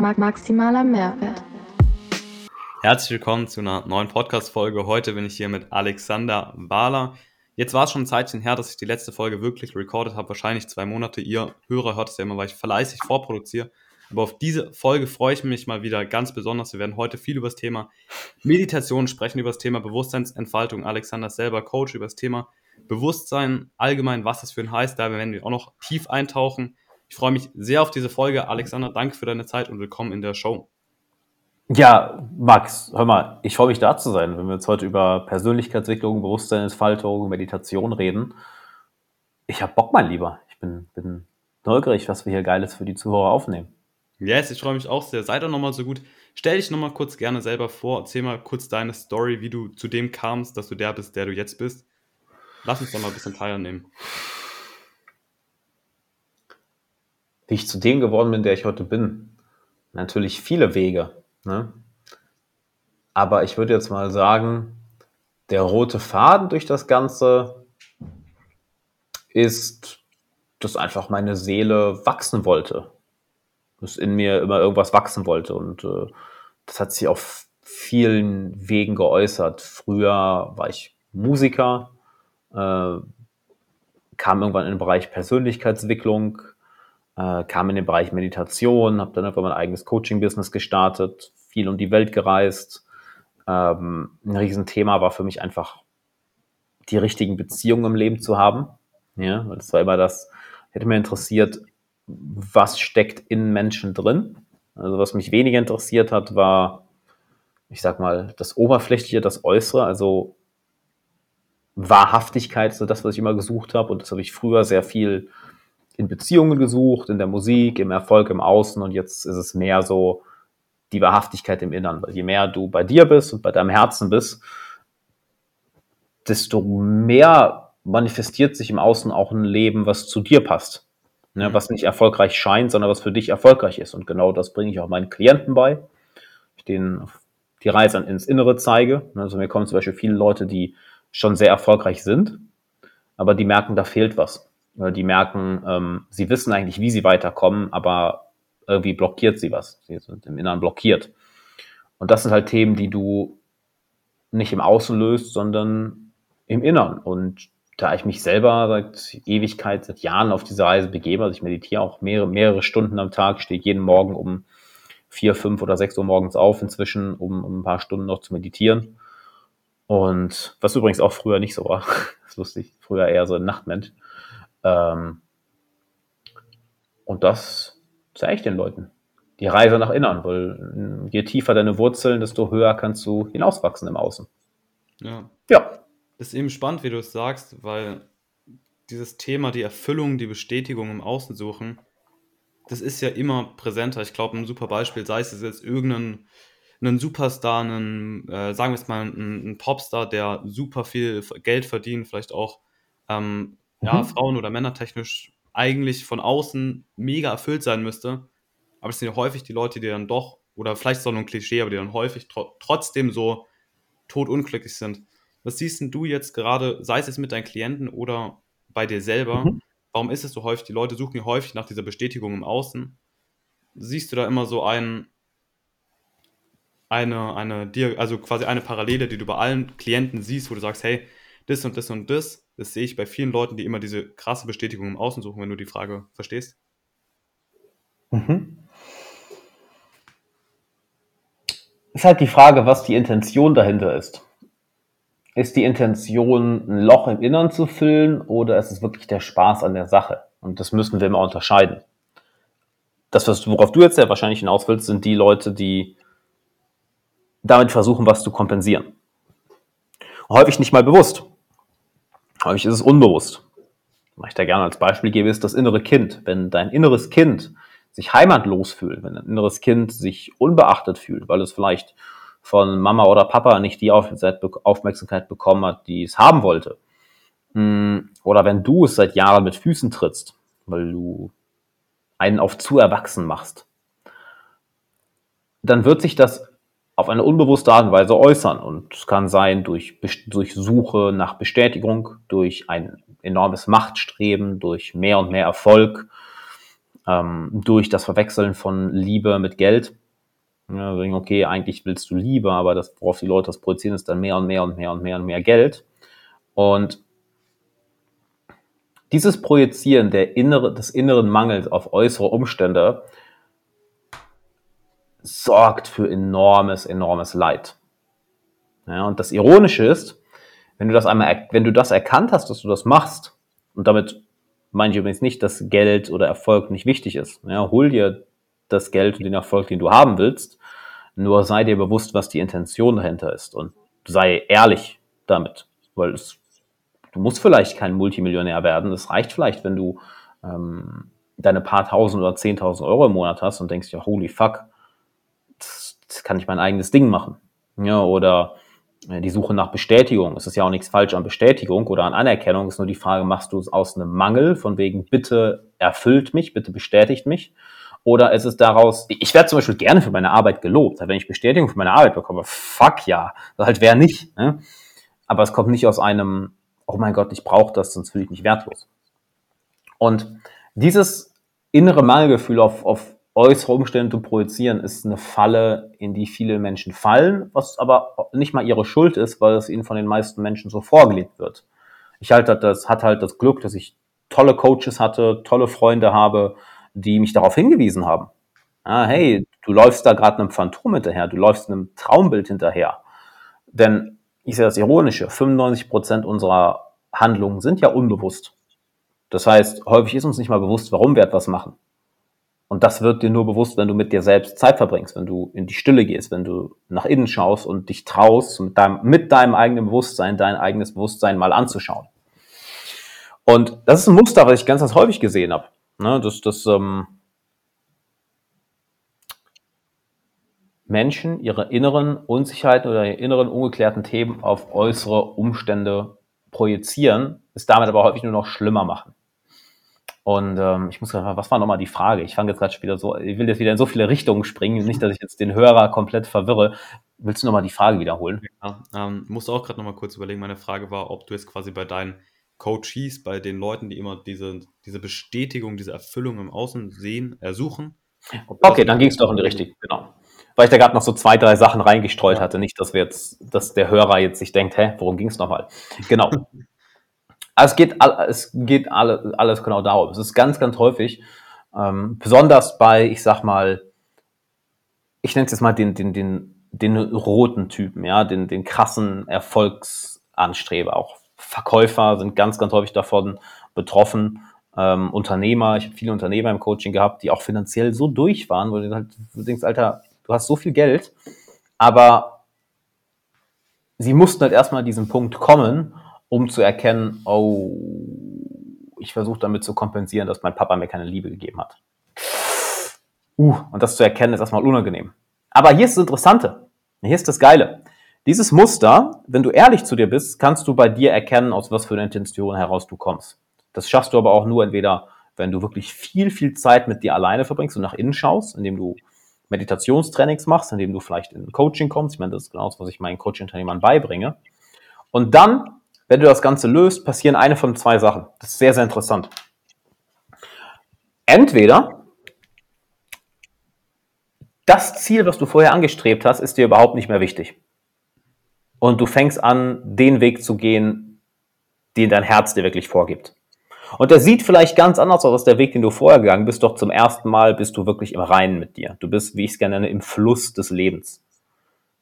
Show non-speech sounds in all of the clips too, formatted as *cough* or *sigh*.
maximaler Mehrwert. Herzlich willkommen zu einer neuen Podcast-Folge. Heute bin ich hier mit Alexander Wahler. Jetzt war es schon ein Zeitchen her, dass ich die letzte Folge wirklich recorded habe. Wahrscheinlich zwei Monate. Ihr Hörer hört es ja immer, weil ich fleißig vorproduziere. Aber auf diese Folge freue ich mich mal wieder ganz besonders. Wir werden heute viel über das Thema Meditation sprechen, über das Thema Bewusstseinsentfaltung. Alexander ist selber Coach über das Thema Bewusstsein allgemein, was das für ein heißt. Da werden wir auch noch tief eintauchen. Ich freue mich sehr auf diese Folge. Alexander, danke für deine Zeit und willkommen in der Show. Ja, Max, hör mal, ich freue mich da zu sein, wenn wir jetzt heute über Persönlichkeitsentwicklung, Bewusstseinsentfaltung, Meditation reden. Ich habe Bock, mein Lieber. Ich bin, bin neugierig, was wir hier Geiles für die Zuhörer aufnehmen. Yes, ich freue mich auch sehr. Sei doch nochmal so gut. Stell dich nochmal kurz gerne selber vor. Erzähl mal kurz deine Story, wie du zu dem kamst, dass du der bist, der du jetzt bist. Lass uns doch mal ein bisschen teilnehmen. Wie ich zu dem geworden bin, der ich heute bin. Natürlich viele Wege. Ne? Aber ich würde jetzt mal sagen, der rote Faden durch das Ganze ist, dass einfach meine Seele wachsen wollte dass in mir immer irgendwas wachsen wollte. Und äh, das hat sich auf vielen Wegen geäußert. Früher war ich Musiker, äh, kam irgendwann in den Bereich Persönlichkeitsentwicklung, äh, kam in den Bereich Meditation, habe dann irgendwann mein eigenes Coaching-Business gestartet, viel um die Welt gereist. Ähm, ein Riesenthema war für mich einfach, die richtigen Beziehungen im Leben zu haben. Ja, das war immer das, hätte mir interessiert, was steckt in Menschen drin. Also was mich weniger interessiert hat, war, ich sag mal, das Oberflächliche, das Äußere, also Wahrhaftigkeit, so das, was ich immer gesucht habe. Und das habe ich früher sehr viel in Beziehungen gesucht, in der Musik, im Erfolg im Außen. Und jetzt ist es mehr so die Wahrhaftigkeit im Innern. Weil je mehr du bei dir bist und bei deinem Herzen bist, desto mehr manifestiert sich im Außen auch ein Leben, was zu dir passt ne, was nicht erfolgreich scheint, sondern was für dich erfolgreich ist. Und genau das bringe ich auch meinen Klienten bei, ich denen die Reise ins Innere zeige. Also mir kommen zum Beispiel viele Leute, die schon sehr erfolgreich sind, aber die merken, da fehlt was. Die merken, ähm, sie wissen eigentlich, wie sie weiterkommen, aber irgendwie blockiert sie was. Sie sind im Inneren blockiert. Und das sind halt Themen, die du nicht im Außen löst, sondern im Innern. Und da ich mich selber seit Ewigkeit, seit Jahren auf diese Reise begebe, also ich meditiere auch mehrere, mehrere Stunden am Tag, stehe jeden Morgen um vier, fünf oder sechs Uhr morgens auf inzwischen, um, um ein paar Stunden noch zu meditieren. Und was übrigens auch früher nicht so war, *laughs* das wusste ich, früher eher so ein Nachtmensch. Ähm, und das zeige ich den Leuten. Die Reise nach innen, weil je tiefer deine Wurzeln, desto höher kannst du hinauswachsen im Außen. Ja. Ja, ist eben spannend, wie du es sagst, weil dieses Thema, die Erfüllung, die Bestätigung im Außen suchen, das ist ja immer präsenter. Ich glaube, ein super Beispiel, sei es jetzt irgendein einen Superstar, einen, äh, sagen wir es mal, einen, einen, Popstar, der super viel Geld verdient, vielleicht auch ähm, mhm. ja, Frauen- oder Männertechnisch eigentlich von außen mega erfüllt sein müsste. Aber es sind ja häufig die Leute, die dann doch, oder vielleicht ist es auch nur ein Klischee, aber die dann häufig tro trotzdem so totunglücklich sind. Was siehst du jetzt gerade, sei es jetzt mit deinen Klienten oder bei dir selber? Mhm. Warum ist es so häufig? Die Leute suchen ja häufig nach dieser Bestätigung im Außen. Siehst du da immer so ein, eine, eine, also quasi eine Parallele, die du bei allen Klienten siehst, wo du sagst, hey, das und das und das, das sehe ich bei vielen Leuten, die immer diese krasse Bestätigung im Außen suchen, wenn du die Frage verstehst? Mhm. Ist halt die Frage, was die Intention dahinter ist. Ist die Intention, ein Loch im Innern zu füllen oder ist es wirklich der Spaß an der Sache? Und das müssen wir immer unterscheiden. Das, worauf du jetzt ja wahrscheinlich hinaus willst, sind die Leute, die damit versuchen, was zu kompensieren. Häufig nicht mal bewusst. Häufig ist es unbewusst. Was ich da gerne als Beispiel gebe, ist das innere Kind. Wenn dein inneres Kind sich heimatlos fühlt, wenn dein inneres Kind sich unbeachtet fühlt, weil es vielleicht von Mama oder Papa nicht die Aufmerksamkeit bekommen hat, die es haben wollte. Hm, oder wenn du es seit Jahren mit Füßen trittst, weil du einen auf zu erwachsen machst, dann wird sich das auf eine unbewusste Art und Weise äußern. Und es kann sein durch, durch Suche nach Bestätigung, durch ein enormes Machtstreben, durch mehr und mehr Erfolg, ähm, durch das Verwechseln von Liebe mit Geld. Ja, okay, eigentlich willst du Liebe, aber das, worauf die Leute das projizieren, ist dann mehr und mehr und mehr und mehr und mehr Geld. Und dieses Projizieren der innere, des inneren Mangels auf äußere Umstände sorgt für enormes, enormes Leid. Ja, und das Ironische ist, wenn du das einmal, wenn du das erkannt hast, dass du das machst, und damit meine ich übrigens nicht, dass Geld oder Erfolg nicht wichtig ist. Ja, hol dir das Geld und den Erfolg, den du haben willst, nur sei dir bewusst, was die Intention dahinter ist und sei ehrlich damit, weil es, du musst vielleicht kein Multimillionär werden. Es reicht vielleicht, wenn du ähm, deine paar tausend oder zehntausend Euro im Monat hast und denkst, ja, holy fuck, das kann ich mein eigenes Ding machen. Ja, oder äh, die Suche nach Bestätigung. Es ist ja auch nichts falsch an Bestätigung oder an Anerkennung. Es ist nur die Frage, machst du es aus einem Mangel, von wegen, bitte erfüllt mich, bitte bestätigt mich? Oder ist es daraus, ich werde zum Beispiel gerne für meine Arbeit gelobt. Wenn ich Bestätigung für meine Arbeit bekomme, fuck ja. Halt wer nicht. Ne? Aber es kommt nicht aus einem, oh mein Gott, ich brauche das, sonst fühle ich mich wertlos. Und dieses innere Mangelgefühl auf, auf äußere Umstände zu projizieren, ist eine Falle, in die viele Menschen fallen, was aber nicht mal ihre Schuld ist, weil es ihnen von den meisten Menschen so vorgelebt wird. Ich halte das, hat halt das Glück, dass ich tolle Coaches hatte, tolle Freunde habe, die mich darauf hingewiesen haben. Ah, hey, du läufst da gerade einem Phantom hinterher, du läufst einem Traumbild hinterher. Denn ich sehe das Ironische, 95 Prozent unserer Handlungen sind ja unbewusst. Das heißt, häufig ist uns nicht mal bewusst, warum wir etwas machen. Und das wird dir nur bewusst, wenn du mit dir selbst Zeit verbringst, wenn du in die Stille gehst, wenn du nach innen schaust und dich traust, mit deinem, mit deinem eigenen Bewusstsein dein eigenes Bewusstsein mal anzuschauen. Und das ist ein Muster, was ich ganz, ganz häufig gesehen habe. Ne, dass, dass ähm, Menschen ihre inneren Unsicherheiten oder ihre inneren ungeklärten Themen auf äußere Umstände projizieren, es damit aber häufig nur noch schlimmer machen. Und ähm, ich muss gerade, was war nochmal die Frage? Ich fange jetzt gerade wieder so, ich will jetzt wieder in so viele Richtungen springen, nicht, dass ich jetzt den Hörer komplett verwirre. Willst du nochmal die Frage wiederholen? Ja, ähm, musst du auch gerade nochmal kurz überlegen. Meine Frage war, ob du jetzt quasi bei deinen Coaches, bei den Leuten, die immer diese, diese Bestätigung, diese Erfüllung im Außen sehen, ersuchen. Okay, dann ging es doch in die Richtung, genau. Weil ich da gerade noch so zwei, drei Sachen reingestreut ja. hatte. Nicht, dass wir jetzt, dass der Hörer jetzt sich denkt, hä, worum ging es nochmal? Genau. *laughs* Also es geht, es geht alle, alles genau darum. Es ist ganz, ganz häufig, ähm, besonders bei, ich sag mal, ich nenne es jetzt mal den, den, den, den roten Typen, ja, den, den krassen Erfolgsanstreber. Auch Verkäufer sind ganz, ganz häufig davon betroffen. Ähm, Unternehmer, ich habe viele Unternehmer im Coaching gehabt, die auch finanziell so durch waren, wo du halt du denkst, Alter, du hast so viel Geld, aber sie mussten halt erstmal diesen Punkt kommen, um zu erkennen, oh, ich versuche damit zu kompensieren, dass mein Papa mir keine Liebe gegeben hat. Uh, und das zu erkennen ist erstmal unangenehm. Aber hier ist das Interessante. Hier ist das Geile. Dieses Muster, wenn du ehrlich zu dir bist, kannst du bei dir erkennen, aus was für einer Intention heraus du kommst. Das schaffst du aber auch nur entweder, wenn du wirklich viel, viel Zeit mit dir alleine verbringst und nach innen schaust, indem du Meditationstrainings machst, indem du vielleicht in Coaching kommst. Ich meine, das ist genau das, was ich meinen Coaching-Teilnehmern beibringe. Und dann wenn du das Ganze löst, passieren eine von zwei Sachen. Das ist sehr, sehr interessant. Entweder das Ziel, was du vorher angestrebt hast, ist dir überhaupt nicht mehr wichtig. Und du fängst an, den Weg zu gehen, den dein Herz dir wirklich vorgibt. Und der sieht vielleicht ganz anders aus als der Weg, den du vorher gegangen bist, doch zum ersten Mal bist du wirklich im Reinen mit dir. Du bist, wie ich es gerne nenne, im Fluss des Lebens.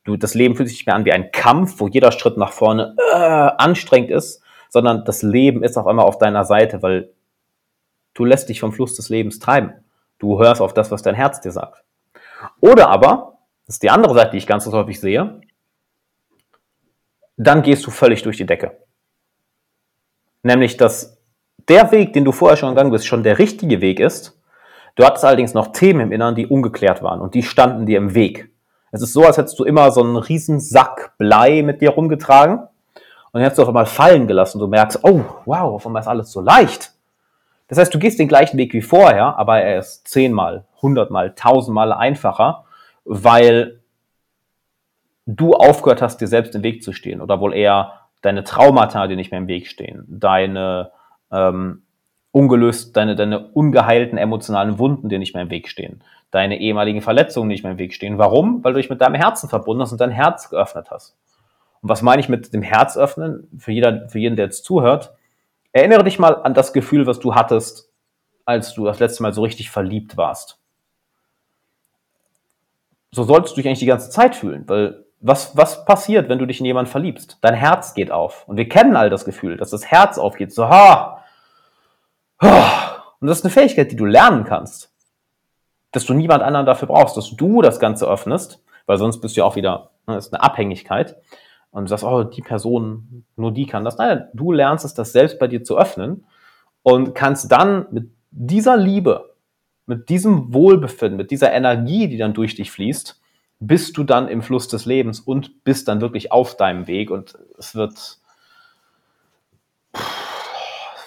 Du, das Leben fühlt sich nicht mehr an wie ein Kampf, wo jeder Schritt nach vorne äh, anstrengend ist, sondern das Leben ist auf einmal auf deiner Seite, weil du lässt dich vom Fluss des Lebens treiben. Du hörst auf das, was dein Herz dir sagt. Oder aber, das ist die andere Seite, die ich ganz häufig sehe, dann gehst du völlig durch die Decke. Nämlich, dass der Weg, den du vorher schon gegangen bist, schon der richtige Weg ist. Du hattest allerdings noch Themen im Inneren, die ungeklärt waren und die standen dir im Weg. Es ist so, als hättest du immer so einen riesen Sack Blei mit dir rumgetragen und dann hättest du auf einmal fallen gelassen. Du merkst, oh, wow, auf einmal ist alles so leicht. Das heißt, du gehst den gleichen Weg wie vorher, aber er ist zehnmal, hundertmal, tausendmal einfacher, weil du aufgehört hast, dir selbst im Weg zu stehen oder wohl eher deine Traumata, die nicht mehr im Weg stehen, deine ähm, ungelöst, deine, deine ungeheilten emotionalen Wunden dir nicht mehr im Weg stehen, deine ehemaligen Verletzungen nicht mehr im Weg stehen. Warum? Weil du dich mit deinem Herzen verbunden hast und dein Herz geöffnet hast. Und was meine ich mit dem Herz öffnen? Für, jeder, für jeden, der jetzt zuhört, erinnere dich mal an das Gefühl, was du hattest, als du das letzte Mal so richtig verliebt warst. So solltest du dich eigentlich die ganze Zeit fühlen, weil was, was passiert, wenn du dich in jemanden verliebst? Dein Herz geht auf. Und wir kennen all das Gefühl, dass das Herz aufgeht. So, ha, und das ist eine Fähigkeit, die du lernen kannst. Dass du niemand anderen dafür brauchst, dass du das Ganze öffnest, weil sonst bist du ja auch wieder, ne, ist eine Abhängigkeit. Und du sagst, oh, die Person, nur die kann das. Nein, du lernst es, das selbst bei dir zu öffnen und kannst dann mit dieser Liebe, mit diesem Wohlbefinden, mit dieser Energie, die dann durch dich fließt, bist du dann im Fluss des Lebens und bist dann wirklich auf deinem Weg und es wird,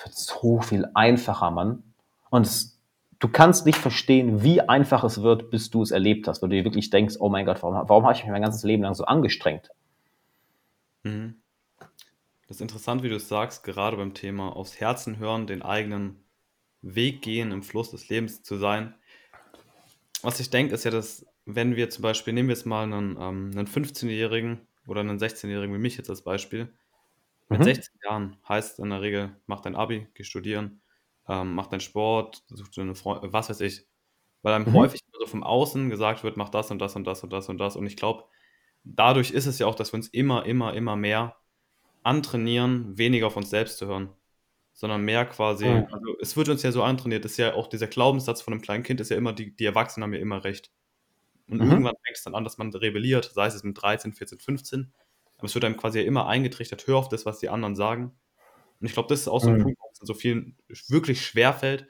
so viel einfacher, Mann. Und es, du kannst nicht verstehen, wie einfach es wird, bis du es erlebt hast, weil du dir wirklich denkst, oh mein Gott, warum, warum habe ich mich mein ganzes Leben lang so angestrengt? Mhm. Das ist interessant, wie du es sagst, gerade beim Thema aufs Herzen hören, den eigenen Weg gehen, im Fluss des Lebens zu sein. Was ich denke, ist ja, dass wenn wir zum Beispiel, nehmen wir jetzt mal einen, ähm, einen 15-Jährigen oder einen 16-Jährigen wie mich jetzt als Beispiel, mit mhm. 16 Jahren heißt in der Regel, mach dein Abi, geh studieren, ähm, mach deinen Sport, such dir eine Freundin, was weiß ich. Weil einem mhm. häufig so vom Außen gesagt wird, mach das und das und das und das und das. Und ich glaube, dadurch ist es ja auch, dass wir uns immer, immer, immer mehr antrainieren, weniger auf uns selbst zu hören. Sondern mehr quasi, mhm. also es wird uns ja so antrainiert, das ist ja auch dieser Glaubenssatz von einem kleinen Kind, ist ja immer, die, die Erwachsenen haben ja immer recht. Und mhm. irgendwann fängt es dann an, dass man rebelliert, sei es mit 13, 14, 15 aber es wird einem quasi ja immer eingetrichtert, hör auf das, was die anderen sagen. Und ich glaube, das ist auch so ein mhm. Punkt, was so vielen wirklich schwer fällt,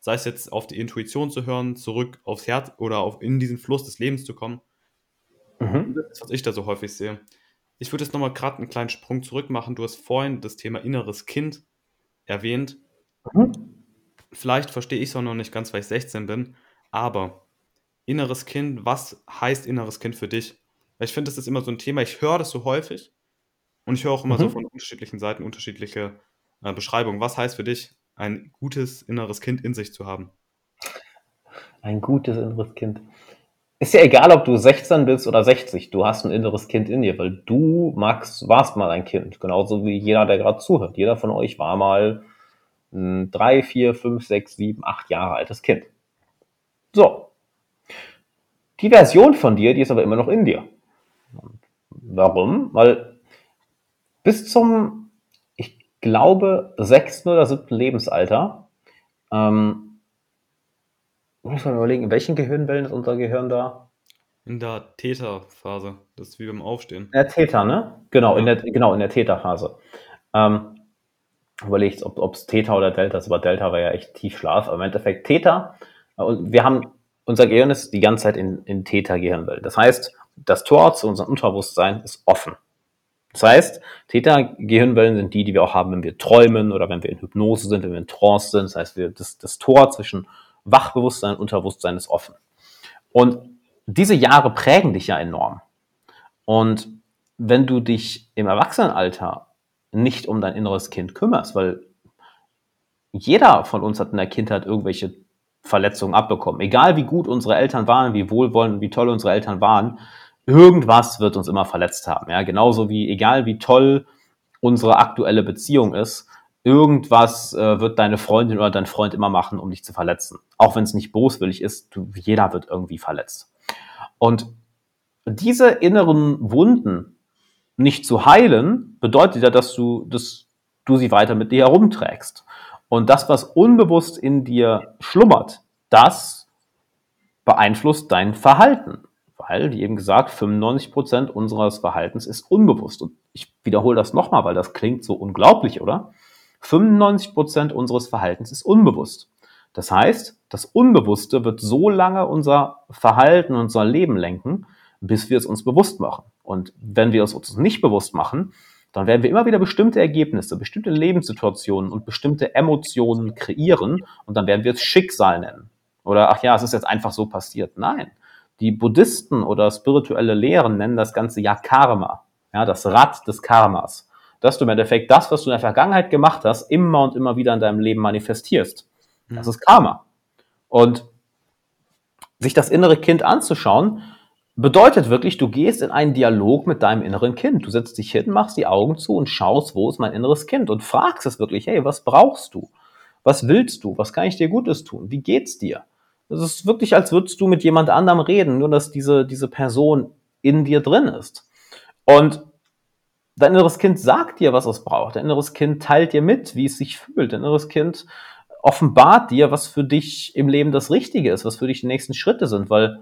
sei es jetzt auf die Intuition zu hören, zurück aufs Herz oder auf, in diesen Fluss des Lebens zu kommen. Mhm. Das ist, was ich da so häufig sehe. Ich würde jetzt nochmal gerade einen kleinen Sprung zurück machen. Du hast vorhin das Thema inneres Kind erwähnt. Mhm. Vielleicht verstehe ich es auch noch nicht ganz, weil ich 16 bin, aber inneres Kind, was heißt inneres Kind für dich? Weil ich finde, das ist immer so ein Thema, ich höre das so häufig und ich höre auch immer mhm. so von unterschiedlichen Seiten unterschiedliche äh, Beschreibungen. Was heißt für dich, ein gutes inneres Kind in sich zu haben? Ein gutes inneres Kind. Ist ja egal, ob du 16 bist oder 60, du hast ein inneres Kind in dir, weil du, Max, warst mal ein Kind. Genauso wie jeder, der gerade zuhört. Jeder von euch war mal ein 3, 4, 5, 6, 7, 8 Jahre altes Kind. So. Die Version von dir, die ist aber immer noch in dir. Warum? Weil bis zum, glaube, sechsten oder siebten Lebensalter, ähm, muss man überlegen, in welchen Gehirnwellen ist unser Gehirn da? In der Theta-Phase. Das ist wie beim Aufstehen. In der Theta, ne? Genau, ja. in der, genau, in der Theta-Phase. Ähm, überlegt, ob es Theta oder Delta ist, aber Delta war ja echt Tiefschlaf, aber im Endeffekt Theta. Und wir haben, unser Gehirn ist die ganze Zeit in, in Theta-Gehirnwellen. Das heißt, das Tor zu unserem Unterbewusstsein ist offen. Das heißt, Theta-Gehirnwellen sind die, die wir auch haben, wenn wir träumen oder wenn wir in Hypnose sind, wenn wir in Trance sind. Das heißt, wir, das, das Tor zwischen Wachbewusstsein und Unterbewusstsein ist offen. Und diese Jahre prägen dich ja enorm. Und wenn du dich im Erwachsenenalter nicht um dein inneres Kind kümmerst, weil jeder von uns hat in der Kindheit irgendwelche Verletzungen abbekommen. Egal wie gut unsere Eltern waren, wie wohlwollend, wie toll unsere Eltern waren, irgendwas wird uns immer verletzt haben. Ja, genauso wie, egal wie toll unsere aktuelle Beziehung ist, irgendwas äh, wird deine Freundin oder dein Freund immer machen, um dich zu verletzen. Auch wenn es nicht boswillig ist, du, jeder wird irgendwie verletzt. Und diese inneren Wunden nicht zu heilen, bedeutet ja, dass du, dass du sie weiter mit dir herumträgst. Und das, was unbewusst in dir schlummert, das beeinflusst dein Verhalten weil, wie eben gesagt, 95 Prozent unseres Verhaltens ist unbewusst. Und ich wiederhole das nochmal, weil das klingt so unglaublich, oder? 95 Prozent unseres Verhaltens ist unbewusst. Das heißt, das Unbewusste wird so lange unser Verhalten, unser Leben lenken, bis wir es uns bewusst machen. Und wenn wir es uns nicht bewusst machen, dann werden wir immer wieder bestimmte Ergebnisse, bestimmte Lebenssituationen und bestimmte Emotionen kreieren und dann werden wir es Schicksal nennen. Oder ach ja, es ist jetzt einfach so passiert. Nein, die Buddhisten oder spirituelle Lehren nennen das Ganze ja Karma, ja, das Rad des Karmas. dass du im Endeffekt das, was du in der Vergangenheit gemacht hast, immer und immer wieder in deinem Leben manifestierst. Das ist Karma. Und sich das innere Kind anzuschauen, bedeutet wirklich, du gehst in einen Dialog mit deinem inneren Kind. Du setzt dich hin, machst die Augen zu und schaust, wo ist mein inneres Kind und fragst es wirklich, hey, was brauchst du? Was willst du? Was kann ich dir Gutes tun? Wie geht's dir? Es ist wirklich, als würdest du mit jemand anderem reden, nur dass diese, diese Person in dir drin ist. Und dein inneres Kind sagt dir, was es braucht. Dein inneres Kind teilt dir mit, wie es sich fühlt. Dein inneres Kind offenbart dir, was für dich im Leben das Richtige ist, was für dich die nächsten Schritte sind, weil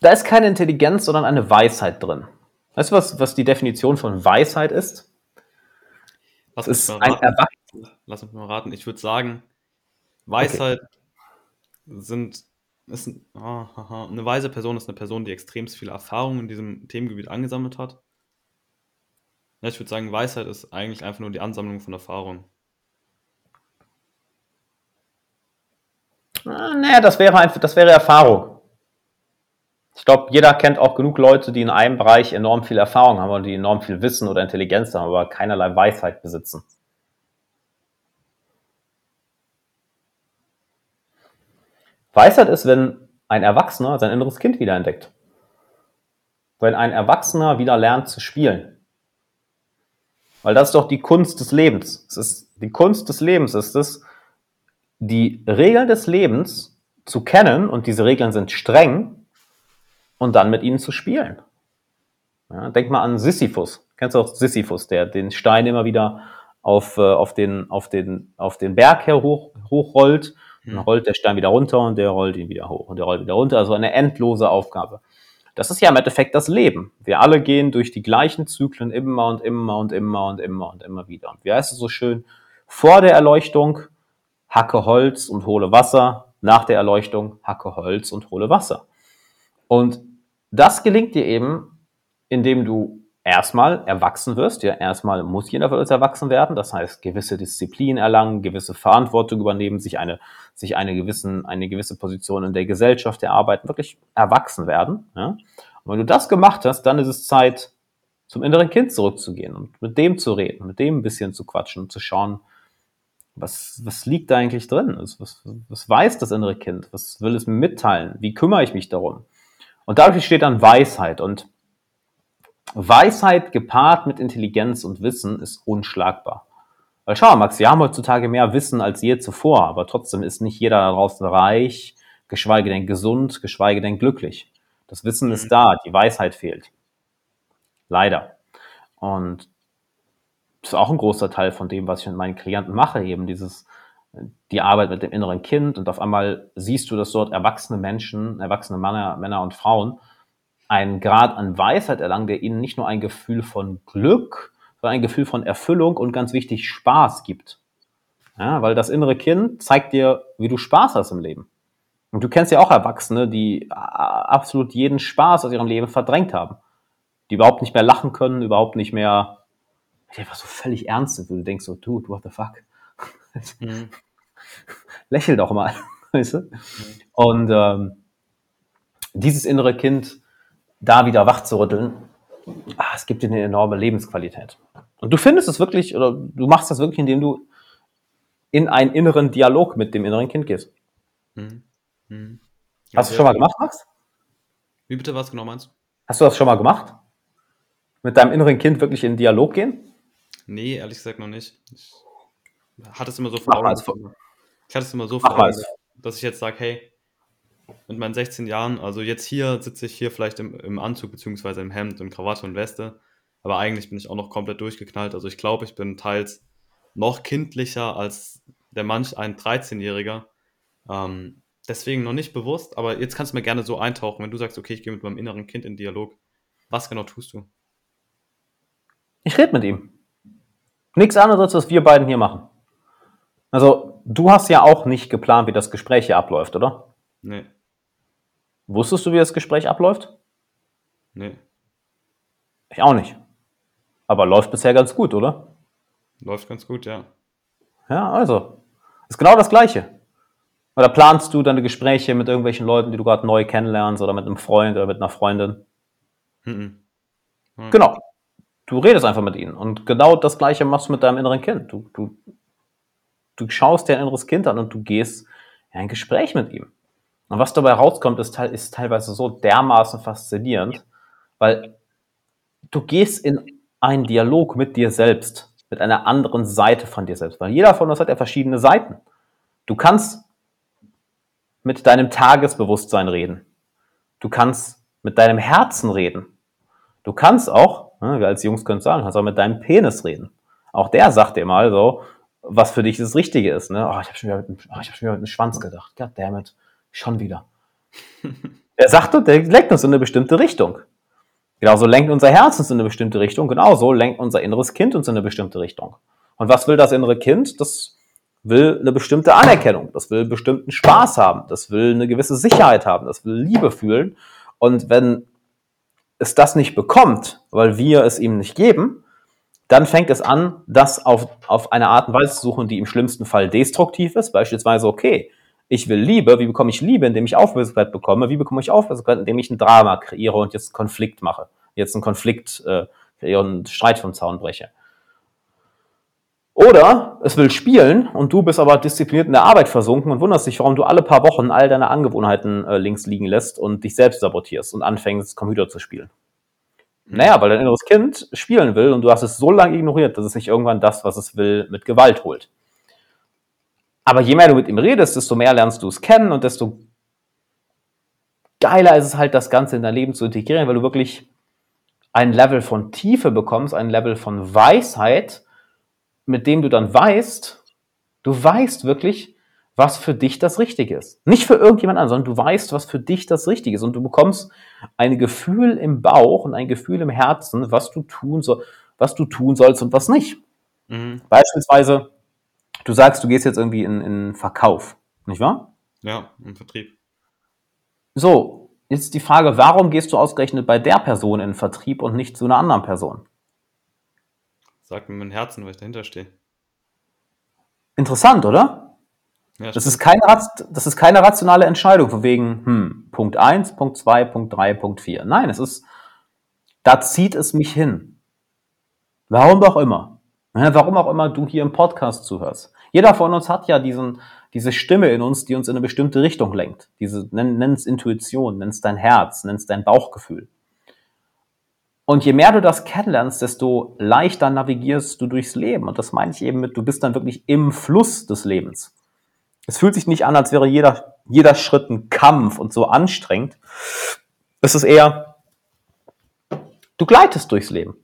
da ist keine Intelligenz, sondern eine Weisheit drin. Weißt du, was, was die Definition von Weisheit ist? Es uns ist ein. Erwachsener. Lass uns mal raten. Ich würde sagen, Weisheit sind ist ein, ah, haha. eine weise Person ist eine Person, die extrem viel Erfahrung in diesem Themengebiet angesammelt hat. Ja, ich würde sagen, Weisheit ist eigentlich einfach nur die Ansammlung von Erfahrung. Ah, Nee, das wäre einfach, das wäre Erfahrung. Ich glaube, jeder kennt auch genug Leute, die in einem Bereich enorm viel Erfahrung haben und die enorm viel Wissen oder Intelligenz haben, aber keinerlei Weisheit besitzen. Weisheit ist, wenn ein Erwachsener sein inneres Kind wiederentdeckt. Wenn ein Erwachsener wieder lernt zu spielen. Weil das ist doch die Kunst des Lebens. Es ist die Kunst des Lebens ist es, die Regeln des Lebens zu kennen und diese Regeln sind streng und dann mit ihnen zu spielen. Ja, denk mal an Sisyphus. Kennst du auch Sisyphus, der den Stein immer wieder auf, äh, auf, den, auf, den, auf den Berg her hoch, hochrollt. Dann rollt der Stein wieder runter und der rollt ihn wieder hoch und der rollt wieder runter. Also eine endlose Aufgabe. Das ist ja im Endeffekt das Leben. Wir alle gehen durch die gleichen Zyklen immer und immer und immer und immer und immer wieder. Und wie heißt es so schön? Vor der Erleuchtung hacke Holz und hole Wasser. Nach der Erleuchtung hacke Holz und hole Wasser. Und das gelingt dir eben, indem du erstmal erwachsen wirst. Ja, erstmal muss jeder von uns erwachsen werden. Das heißt, gewisse Disziplin erlangen, gewisse Verantwortung übernehmen, sich eine, sich eine gewissen, eine gewisse Position in der Gesellschaft erarbeiten, wirklich erwachsen werden. Ja? Und wenn du das gemacht hast, dann ist es Zeit, zum inneren Kind zurückzugehen und mit dem zu reden, mit dem ein bisschen zu quatschen und zu schauen, was, was liegt da eigentlich drin? Was, was, was weiß das innere Kind? Was will es mir mitteilen? Wie kümmere ich mich darum? Und dadurch entsteht dann Weisheit. Und Weisheit gepaart mit Intelligenz und Wissen ist unschlagbar. Weil schau mal, Max, wir haben heutzutage mehr Wissen als je zuvor, aber trotzdem ist nicht jeder da draußen reich, geschweige denn gesund, geschweige denn glücklich. Das Wissen ist da, die Weisheit fehlt. Leider. Und das ist auch ein großer Teil von dem, was ich mit meinen Klienten mache, eben dieses, die Arbeit mit dem inneren Kind und auf einmal siehst du, dass dort erwachsene Menschen, erwachsene Männer, Männer und Frauen einen Grad an Weisheit erlangen, der ihnen nicht nur ein Gefühl von Glück, sondern ein Gefühl von Erfüllung und ganz wichtig Spaß gibt. Ja, weil das innere Kind zeigt dir, wie du Spaß hast im Leben. Und du kennst ja auch Erwachsene, die absolut jeden Spaß aus ihrem Leben verdrängt haben. Die überhaupt nicht mehr lachen können, überhaupt nicht mehr, die einfach so völlig ernst sind, wo du denkst so, dude, what the fuck? Mhm. *laughs* Lächel doch mal, *laughs* weißt du? Und ähm, dieses innere Kind da wieder wach zu rütteln, ah, es gibt dir eine enorme Lebensqualität. Und du findest es wirklich, oder du machst das wirklich, indem du in einen inneren Dialog mit dem inneren Kind gehst. Mhm. Mhm. Hast du Ja, schon mal gemacht, Max? Wie bitte, was genau meinst du? Hast du das schon mal gemacht? Mit deinem inneren Kind wirklich in Dialog gehen? Nee, ehrlich gesagt noch nicht. Ich hatte es immer so vor Augen. als- Ich hatte es immer so vor Augen, dass ich jetzt sage, hey, mit meinen 16 Jahren, also jetzt hier sitze ich hier vielleicht im, im Anzug beziehungsweise im Hemd und Krawatte und Weste, aber eigentlich bin ich auch noch komplett durchgeknallt. Also ich glaube, ich bin teils noch kindlicher als der manch ein 13-Jähriger. Ähm, deswegen noch nicht bewusst, aber jetzt kannst du mir gerne so eintauchen, wenn du sagst, okay, ich gehe mit meinem inneren Kind in Dialog. Was genau tust du? Ich rede mit ihm. Nichts anderes, was wir beiden hier machen. Also, du hast ja auch nicht geplant, wie das Gespräch hier abläuft, oder? Nee, Wusstest du, wie das Gespräch abläuft? nee, Ich auch nicht. Aber läuft bisher ganz gut, oder? läuft ganz gut, ja. Ja, also. Ist genau das Gleiche. Oder planst du deine Gespräche mit irgendwelchen Leuten, die du gerade neu kennenlernst, oder mit einem Freund oder mit einer Freundin? Mhm. Ja. Genau. Du redest einfach mit ihnen. Und genau das Gleiche machst du mit deinem inneren Kind. Du, du, du schaust dir ein inneres Kind an und du gehst in ein Gespräch mit ihm. Und was dabei rauskommt, ist, ist teilweise so dermaßen faszinierend, weil du gehst in einen Dialog mit dir selbst, mit einer anderen Seite von dir selbst. Weil jeder von uns hat ja verschiedene Seiten. Du kannst mit deinem Tagesbewusstsein reden. Du kannst mit deinem Herzen reden. Du kannst auch, ne, wir als Jungs können sagen, kannst auch mit deinem Penis reden. Auch der sagt dir mal so, was für dich das Richtige ist. Ne? Oh, ich habe schon, wieder mit dem- oh, ich hab schon wieder mit dem Schwanz gedacht. Goddammit, schon wieder. *laughs* er sagte, der lenkt uns in eine bestimmte Richtung. Genauso lenkt unser Herz uns in eine bestimmte Richtung. Genauso lenkt unser inneres Kind uns in eine bestimmte Richtung. Und was will das innere Kind? Das will eine bestimmte Anerkennung. Das will bestimmten Spaß haben. Das will eine gewisse Sicherheit haben. Das will Liebe fühlen. Und wenn es das nicht bekommt, weil wir es ihm nicht geben, dann fängt es an, das auf, auf eine Art und Weise zu suchen, die im schlimmsten Fall destruktiv ist. Beispielsweise, okay, ich will Liebe. Wie bekomme ich Liebe, indem ich Aufmerksamkeit bekomme? Wie bekomme ich Aufmerksamkeit, indem ich ein Drama kreiere und jetzt Konflikt mache? Jetzt einen Konflikt äh, kreiere und einen Streit vom Zaun breche. Oder es will spielen und du bist aber diszipliniert in der Arbeit versunken und wunderst dich, warum du alle paar Wochen all deine Angewohnheiten äh, links liegen lässt und dich selbst sabotierst und anfängst, Computer zu spielen. Naja, weil dein inneres Kind spielen will und du hast es so lange ignoriert, dass es sich irgendwann das, was es will, mit Gewalt holt. Aber je mehr du mit ihm redest, desto mehr lernst du es kennen und desto geiler ist es halt, das Ganze in dein Leben zu integrieren, weil du wirklich ein Level von Tiefe bekommst, ein Level von Weisheit, mit dem du dann weißt, du weißt wirklich, was für dich das Richtige ist. Nicht für irgendjemand anderen, sondern du weißt, was für dich das Richtige ist. Und du bekommst ein Gefühl im Bauch und ein Gefühl im Herzen, was du tun, soll, was du tun sollst und was nicht. Mhm. Beispielsweise, du sagst, du gehst jetzt irgendwie in, in Verkauf, nicht wahr? Ja, im Vertrieb. So, jetzt die Frage, warum gehst du ausgerechnet bei der Person in den Vertrieb und nicht zu einer anderen Person? Sagt mir mein Herzen, weil ich dahinter stehe. Interessant, oder? Ja, Das ist, keine, das ist keine rationale Entscheidung, von wegen, hm, Punkt 1, Punkt 2, Punkt 3, Punkt 4. Nein, es ist, da zieht es mich hin. Warum auch immer. Warum auch immer du hier im Podcast zuhörst. Jeder von uns hat ja diesen, diese Stimme in uns, die uns in eine bestimmte Richtung lenkt. Diese, nenn, nenn es Intuition, nenn es dein Herz, nenn es dein Bauchgefühl. Und je mehr du das kennenlernst, desto leichter navigierst du durchs Leben. Und das meine ich eben mit, du bist dann wirklich im Fluss des Lebens. Es fühlt sich nicht an, als wäre jeder, jeder Schritt ein Kampf und so anstrengend. Es ist eher, du gleitest durchs Leben.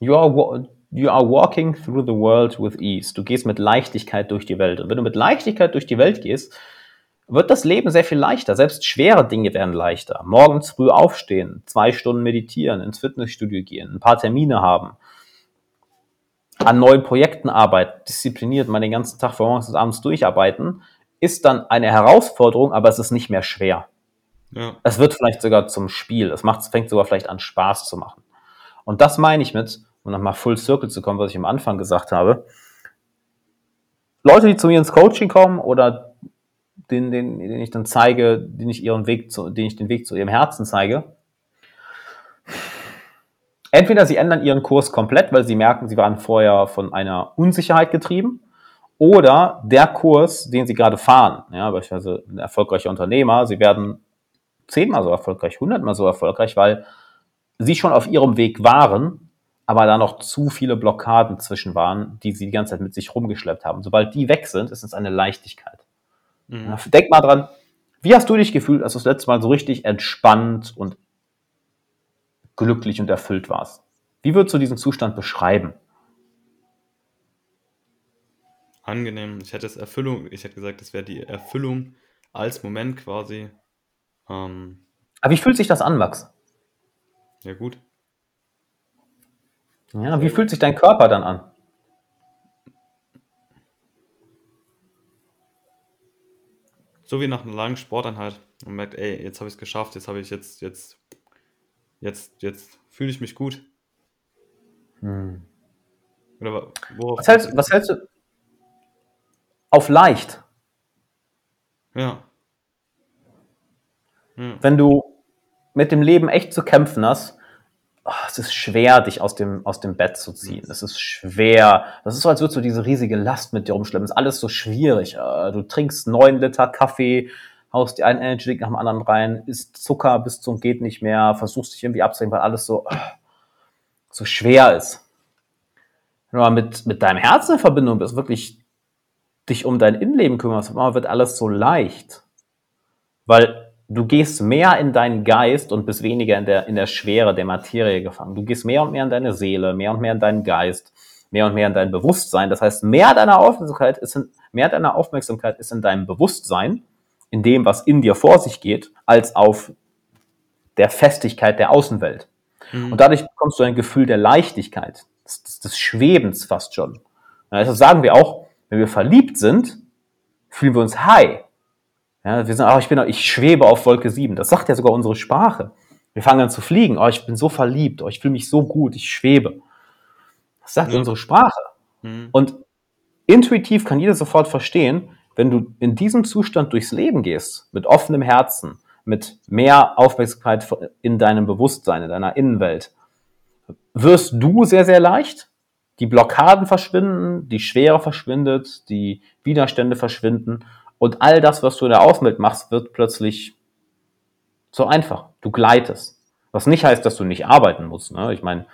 You are, you are walking through the world with ease. Du gehst mit Leichtigkeit durch die Welt. Und wenn du mit Leichtigkeit durch die Welt gehst, wird das Leben sehr viel leichter. Selbst schwere Dinge werden leichter. Morgens früh aufstehen, zwei Stunden meditieren, ins Fitnessstudio gehen, ein paar Termine haben, an neuen Projekten arbeiten, diszipliniert mal den ganzen Tag von morgens bis abends durcharbeiten, ist dann eine Herausforderung, aber es ist nicht mehr schwer. Ja. Es wird vielleicht sogar zum Spiel. Es macht, es fängt sogar vielleicht an, Spaß zu machen. Und das meine ich mit, um nochmal Full Circle zu kommen, was ich am Anfang gesagt habe. Leute, die zu mir ins Coaching kommen oder den, den, den ich dann zeige, den ich ihren Weg zu, den ich den Weg zu ihrem Herzen zeige. Entweder sie ändern ihren Kurs komplett, weil sie merken, sie waren vorher von einer Unsicherheit getrieben, oder der Kurs, den sie gerade fahren, ja, beispielsweise ein erfolgreicher Unternehmer, sie werden zehnmal so erfolgreich, hundertmal so erfolgreich, weil sie schon auf ihrem Weg waren, aber da noch zu viele Blockaden zwischen waren, die sie die ganze Zeit mit sich rumgeschleppt haben. Sobald die weg sind, ist es eine Leichtigkeit. Mhm. Denk mal dran, wie hast du dich gefühlt, als du das letzte Mal so richtig entspannt und glücklich und erfüllt warst? Wie würdest du diesen Zustand beschreiben? Angenehm. Ich hätte es Erfüllung, ich hätte gesagt, das wäre die Erfüllung als Moment quasi. Ähm, Aber wie fühlt sich das an, Max? ja, gut. Ja, wie fühlt sich dein Körper dann an? So wie nach einer langen Sporteinheit. Man merkt, ey, jetzt habe ich es geschafft, jetzt habe ich jetzt, jetzt, jetzt, jetzt fühle ich mich gut. Oder wa- worauf? Was hältst, was hältst du auf leicht? Ja. Ja. Wenn du mit dem Leben echt zu kämpfen hast, oh, es ist schwer, dich aus dem, aus dem Bett zu ziehen. Es ist schwer. Das ist so, als würdest du diese riesige Last mit dir rumschleppen. Es ist alles so schwierig. Äh, du trinkst neun Liter Kaffee, haust dir einen Energy nach dem anderen rein, isst Zucker bis zum geht nicht mehr, versuchst dich irgendwie abzulenken, weil alles so, äh, so schwer ist. Wenn du mal mit, mit deinem Herzen in Verbindung bist, wirklich dich um dein Innenleben kümmerst, wird alles so leicht. Weil du gehst mehr in deinen Geist und bist weniger in der, in der Schwere der Materie gefangen. Du gehst mehr und mehr in deine Seele, mehr und mehr in deinen Geist, mehr und mehr in dein Bewusstsein. Das heißt, mehr deiner Aufmerksamkeit ist in, mehr deiner Aufmerksamkeit ist in deinem Bewusstsein, in dem, was in dir vor sich geht, als auf der Festigkeit der Außenwelt. Mhm. Und dadurch bekommst du ein Gefühl der Leichtigkeit, des, des Schwebens fast schon. Also sagen wir auch, wenn wir verliebt sind, fühlen wir uns high. Ja, wir sagen, oh, ich, bin, ich schwebe auf Wolke 7. Das sagt ja sogar unsere Sprache. Wir fangen an zu fliegen. Oh, ich bin so verliebt. Oh, ich fühle mich so gut. Ich schwebe. Das sagt ja. unsere Sprache. Mhm. Und intuitiv kann jeder sofort verstehen, wenn du in diesem Zustand durchs Leben gehst, mit offenem Herzen, mit mehr Aufmerksamkeit in deinem Bewusstsein, in deiner Innenwelt, wirst du sehr, sehr leicht. Die Blockaden verschwinden, die Schwere verschwindet, die Widerstände verschwinden und all das, was du in der Außenwelt machst, wird plötzlich so einfach. Du gleitest. Was nicht heißt, dass du nicht arbeiten musst. Ne? Ich meine,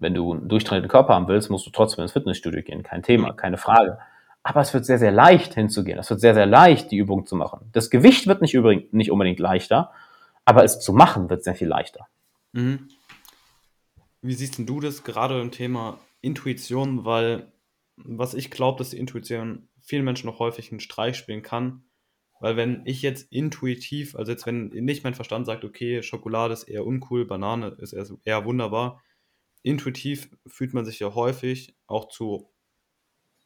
wenn du einen durchtrainierten Körper haben willst, musst du trotzdem ins Fitnessstudio gehen. Kein Thema, keine Frage. Aber es wird sehr, sehr leicht hinzugehen. Es wird sehr, sehr leicht, die Übung zu machen. Das Gewicht wird nicht, übrigens, nicht unbedingt leichter, aber es zu machen wird sehr viel leichter. Mhm. Wie siehst denn du das gerade im Thema Intuition? Weil was ich glaube, dass die Intuition vielen Menschen noch häufig einen Streich spielen kann. Weil wenn ich jetzt intuitiv, also jetzt wenn nicht mein Verstand sagt, okay, Schokolade ist eher uncool, Banane ist eher, eher wunderbar, intuitiv fühlt man sich ja häufig auch zu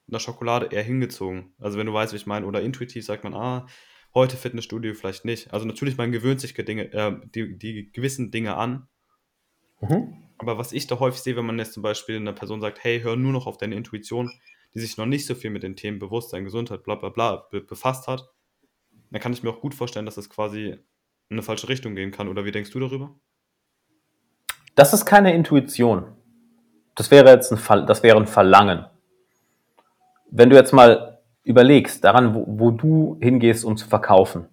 einer Schokolade eher hingezogen. Also wenn du weißt, wie ich meine, oder intuitiv sagt man, ah, heute Fitnessstudio vielleicht nicht. Also natürlich, man gewöhnt sich Dinge, äh, die, die gewissen Dinge an. Mhm. Aber was ich da häufig sehe, wenn man jetzt zum Beispiel einer Person sagt, hey, hör nur noch auf deine Intuition, die sich noch nicht so viel mit den Themen Bewusstsein, Gesundheit, bla bla bla be befasst hat, dann kann ich mir auch gut vorstellen, dass es quasi in eine falsche Richtung gehen kann. Oder wie denkst du darüber? Das ist keine Intuition. Das wäre jetzt ein, Ver das wäre ein Verlangen. Wenn du jetzt mal überlegst, daran, wo, wo du hingehst, um zu verkaufen,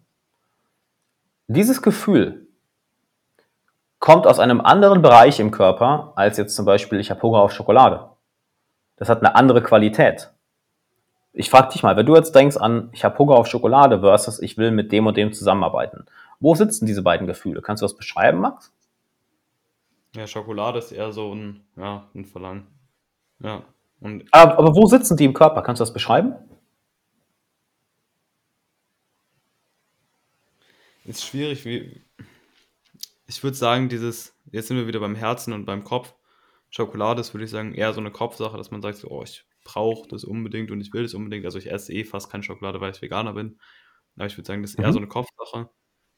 dieses Gefühl kommt aus einem anderen Bereich im Körper, als jetzt zum Beispiel, ich habe Hunger auf Schokolade das hat eine andere Qualität. Ich frage dich mal, wenn du jetzt denkst an, ich habe Hunger auf Schokolade versus ich will mit dem und dem zusammenarbeiten, wo sitzen diese beiden Gefühle? Kannst du das beschreiben, Max? Ja, Schokolade ist eher so ein, ja, ein Verlangen. Ja. Und aber, aber wo sitzen die im Körper? Kannst du das beschreiben? Ist schwierig. Wie, ich würde sagen, dieses, jetzt sind wir wieder beim Herzen und beim Kopf. Schokolade ist, würde ich sagen, eher so eine Kopfsache, dass man sagt, so, oh, ich brauche das unbedingt und ich will das unbedingt. Also ich esse eh fast keine Schokolade, weil ich Veganer bin. Aber ich würde sagen, das ist mhm. eher so eine Kopfsache.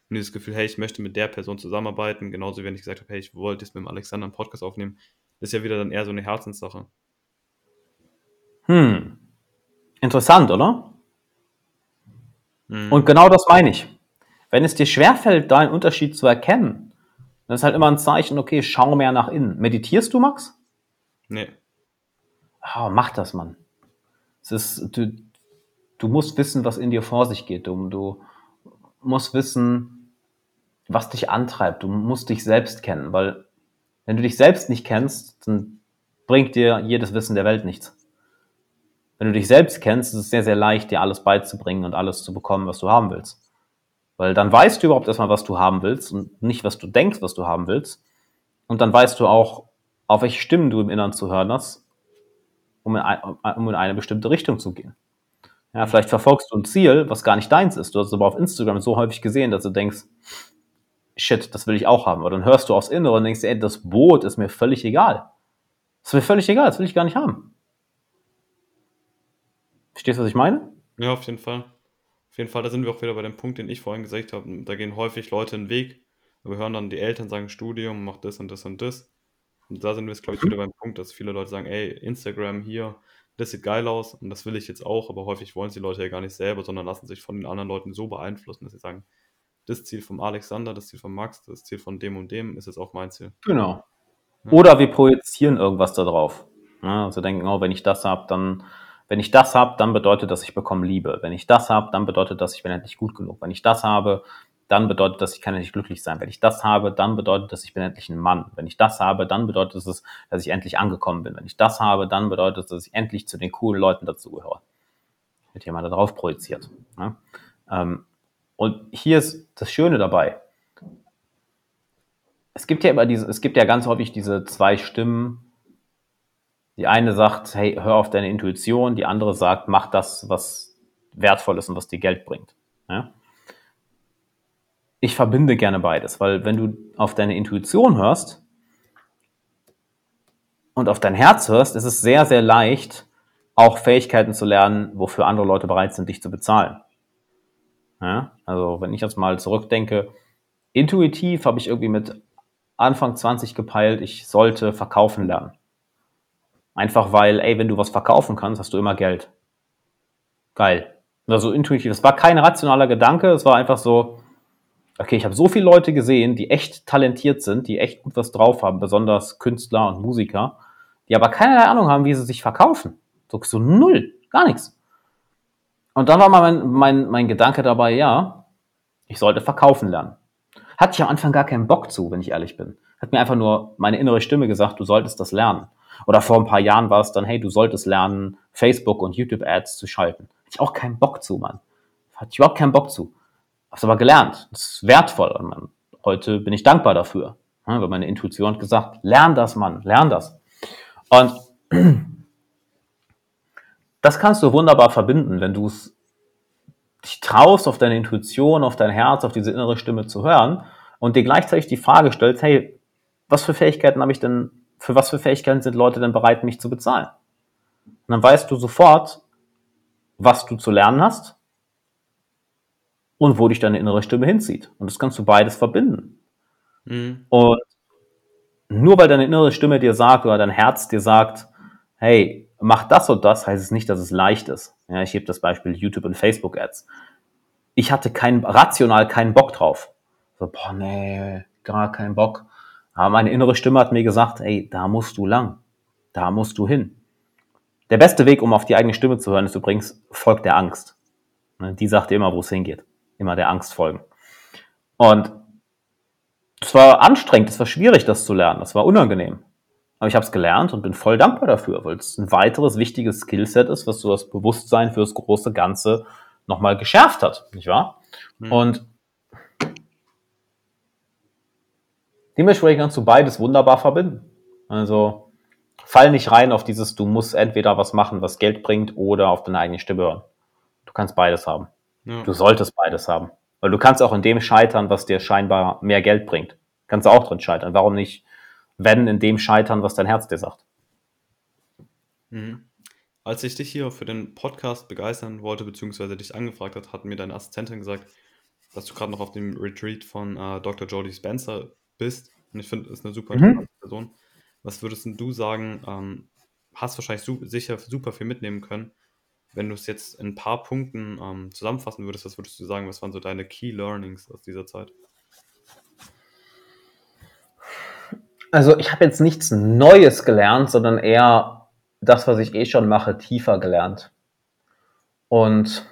Und dieses Gefühl, hey, ich möchte mit der Person zusammenarbeiten, genauso wie wenn ich gesagt habe, hey, ich wollte jetzt mit dem Alexander einen Podcast aufnehmen, das ist ja wieder dann eher so eine Herzenssache. Hm. Interessant, oder? Hm. Und genau das meine ich. Wenn es dir schwerfällt, da einen Unterschied zu erkennen, das ist halt immer ein Zeichen, okay, schau mehr nach innen. Meditierst du, Max? Nee. Oh, mach das, Mann. Es ist, du, du musst wissen, was in dir vor sich geht. Du, du musst wissen, was dich antreibt. Du musst dich selbst kennen, weil wenn du dich selbst nicht kennst, dann bringt dir jedes Wissen der Welt nichts. Wenn du dich selbst kennst, ist es sehr, sehr leicht, dir alles beizubringen und alles zu bekommen, was du haben willst. Weil dann weißt du überhaupt erstmal, was du haben willst und nicht, was du denkst, was du haben willst. Und dann weißt du auch, auf welche Stimmen du im Inneren zu hören hast, um in, ein, um in eine bestimmte Richtung zu gehen. Ja, vielleicht verfolgst du ein Ziel, was gar nicht deins ist. Du hast es aber auf Instagram so häufig gesehen, dass du denkst, shit, das will ich auch haben. Aber dann hörst du aufs Innere und denkst, ey, das Boot ist mir völlig egal. Das ist mir völlig egal, das will ich gar nicht haben. Verstehst du, was ich meine? Ja, auf jeden Fall. Auf jeden Fall, da sind wir auch wieder bei dem Punkt, den ich vorhin gesagt habe. Da gehen häufig Leute einen Weg. Wir hören dann die Eltern sagen, Studium, mach das und das und das. Und da sind wir jetzt, glaube ich, wieder beim Punkt, dass viele Leute sagen, ey, Instagram hier, das sieht geil aus und das will ich jetzt auch, aber häufig wollen es die Leute ja gar nicht selber, sondern lassen sich von den anderen Leuten so beeinflussen, dass sie sagen, das Ziel vom Alexander, das Ziel von Max, das Ziel von dem und dem ist jetzt auch mein Ziel. Genau. Oder wir projizieren irgendwas da drauf. Ja, also denken, oh, wenn ich das habe, dann, wenn ich das habe, dann bedeutet das, ich bekomme Liebe. Wenn ich das habe, dann bedeutet das, ich bin endlich gut genug. Wenn ich das habe, dann bedeutet das, ich kann endlich glücklich sein. Wenn ich das habe, dann bedeutet das, ich bin endlich ein Mann. Wenn ich das habe, dann bedeutet es, dass ich endlich angekommen bin. Wenn ich das habe, dann bedeutet es, dass ich endlich zu den coolen Leuten dazugehöre. Wird jemand da drauf projiziert. Ja? Ähm, und hier ist das Schöne dabei. Es gibt ja immer diese, es gibt ja ganz häufig diese zwei Stimmen. Die eine sagt, hey, hör auf deine Intuition. Die andere sagt, mach das, was wertvoll ist und was dir Geld bringt. Ja? Ich verbinde gerne beides, weil wenn du auf deine Intuition hörst und auf dein Herz hörst, ist es sehr, sehr leicht, auch Fähigkeiten zu lernen, wofür andere Leute bereit sind, dich zu bezahlen. Ja? Also wenn ich jetzt mal zurückdenke, intuitiv habe ich irgendwie mit Anfang 20 gepeilt, ich sollte verkaufen lernen. Einfach weil, ey, wenn du was verkaufen kannst, hast du immer Geld. Geil. Also intuitiv. Es war kein rationaler Gedanke, es war einfach so, okay, ich habe so viele Leute gesehen, die echt talentiert sind, die echt gut was drauf haben, besonders Künstler und Musiker, die aber keine Ahnung haben, wie sie sich verkaufen. So, so null, gar nichts. Und dann war mal mein, mein, mein Gedanke dabei, ja, ich sollte verkaufen lernen. Hatte ich am Anfang gar keinen Bock zu, wenn ich ehrlich bin. Hat mir einfach nur meine innere Stimme gesagt, du solltest das lernen. Oder vor ein paar Jahren war es dann, hey, du solltest lernen, Facebook und YouTube-Ads zu schalten. Hatte ich auch keinen Bock zu, Mann. Hatte ich überhaupt keinen Bock zu. Hab's aber gelernt. Das ist wertvoll. Und man, heute bin ich dankbar dafür. Ja, weil meine Intuition hat gesagt, lern das, Mann, lern das. Und *clears throat* das kannst du wunderbar verbinden, wenn du es dich traust, auf deine Intuition, auf dein Herz, auf diese innere Stimme zu hören und dir gleichzeitig die Frage stellst, hey, was für Fähigkeiten habe ich denn, für was für Fähigkeiten sind Leute denn bereit, mich zu bezahlen? Und dann weißt du sofort, was du zu lernen hast und wo dich deine innere Stimme hinzieht. Und das kannst du beides verbinden. Mhm. Und nur weil deine innere Stimme dir sagt oder dein Herz dir sagt, hey, mach das und das, heißt es nicht, dass es leicht ist. Ja, ich gebe das Beispiel YouTube und Facebook Ads. Ich hatte kein, rational keinen Bock drauf. So, boah, nee, gar keinen Bock. Aber meine innere Stimme hat mir gesagt, ey, da musst du lang. Da musst du hin. Der beste Weg, um auf die eigene Stimme zu hören, ist übrigens, folgt der Angst. Ne, die sagt dir immer, wo es hingeht. Immer der Angst folgen. Und es war anstrengend, es war schwierig, das zu lernen. Es war unangenehm. Aber ich habe es gelernt und bin voll dankbar dafür, weil es ein weiteres wichtiges Skillset ist, was so das Bewusstsein für das große Ganze nochmal geschärft hat, nicht wahr? Mhm. Und dementsprechend kannst du beides wunderbar verbinden. Also fall nicht rein auf dieses, du musst entweder was machen, was Geld bringt, oder auf deine eigene Stimme hören. Du kannst beides haben. Ja. Du solltest beides haben. Weil du kannst auch in dem scheitern, was dir scheinbar mehr Geld bringt. Kannst du auch drin scheitern. Warum nicht wenn in dem scheitern, was dein Herz dir sagt. Mhm. Als ich dich hier für den Podcast begeistern wollte, beziehungsweise dich angefragt hat, hat mir deine Assistentin gesagt, dass du gerade noch auf dem Retreat von äh, Dr. Jodie Spencer bist. Und ich finde, ist eine super mhm. Person. Was würdest du sagen? Ähm, hast wahrscheinlich su sicher super viel mitnehmen können. Wenn du es jetzt in ein paar Punkten ähm, zusammenfassen würdest, was würdest du sagen? Was waren so deine Key Learnings aus dieser Zeit? Also ich habe jetzt nichts Neues gelernt, sondern eher das, was ich eh schon mache, tiefer gelernt. Und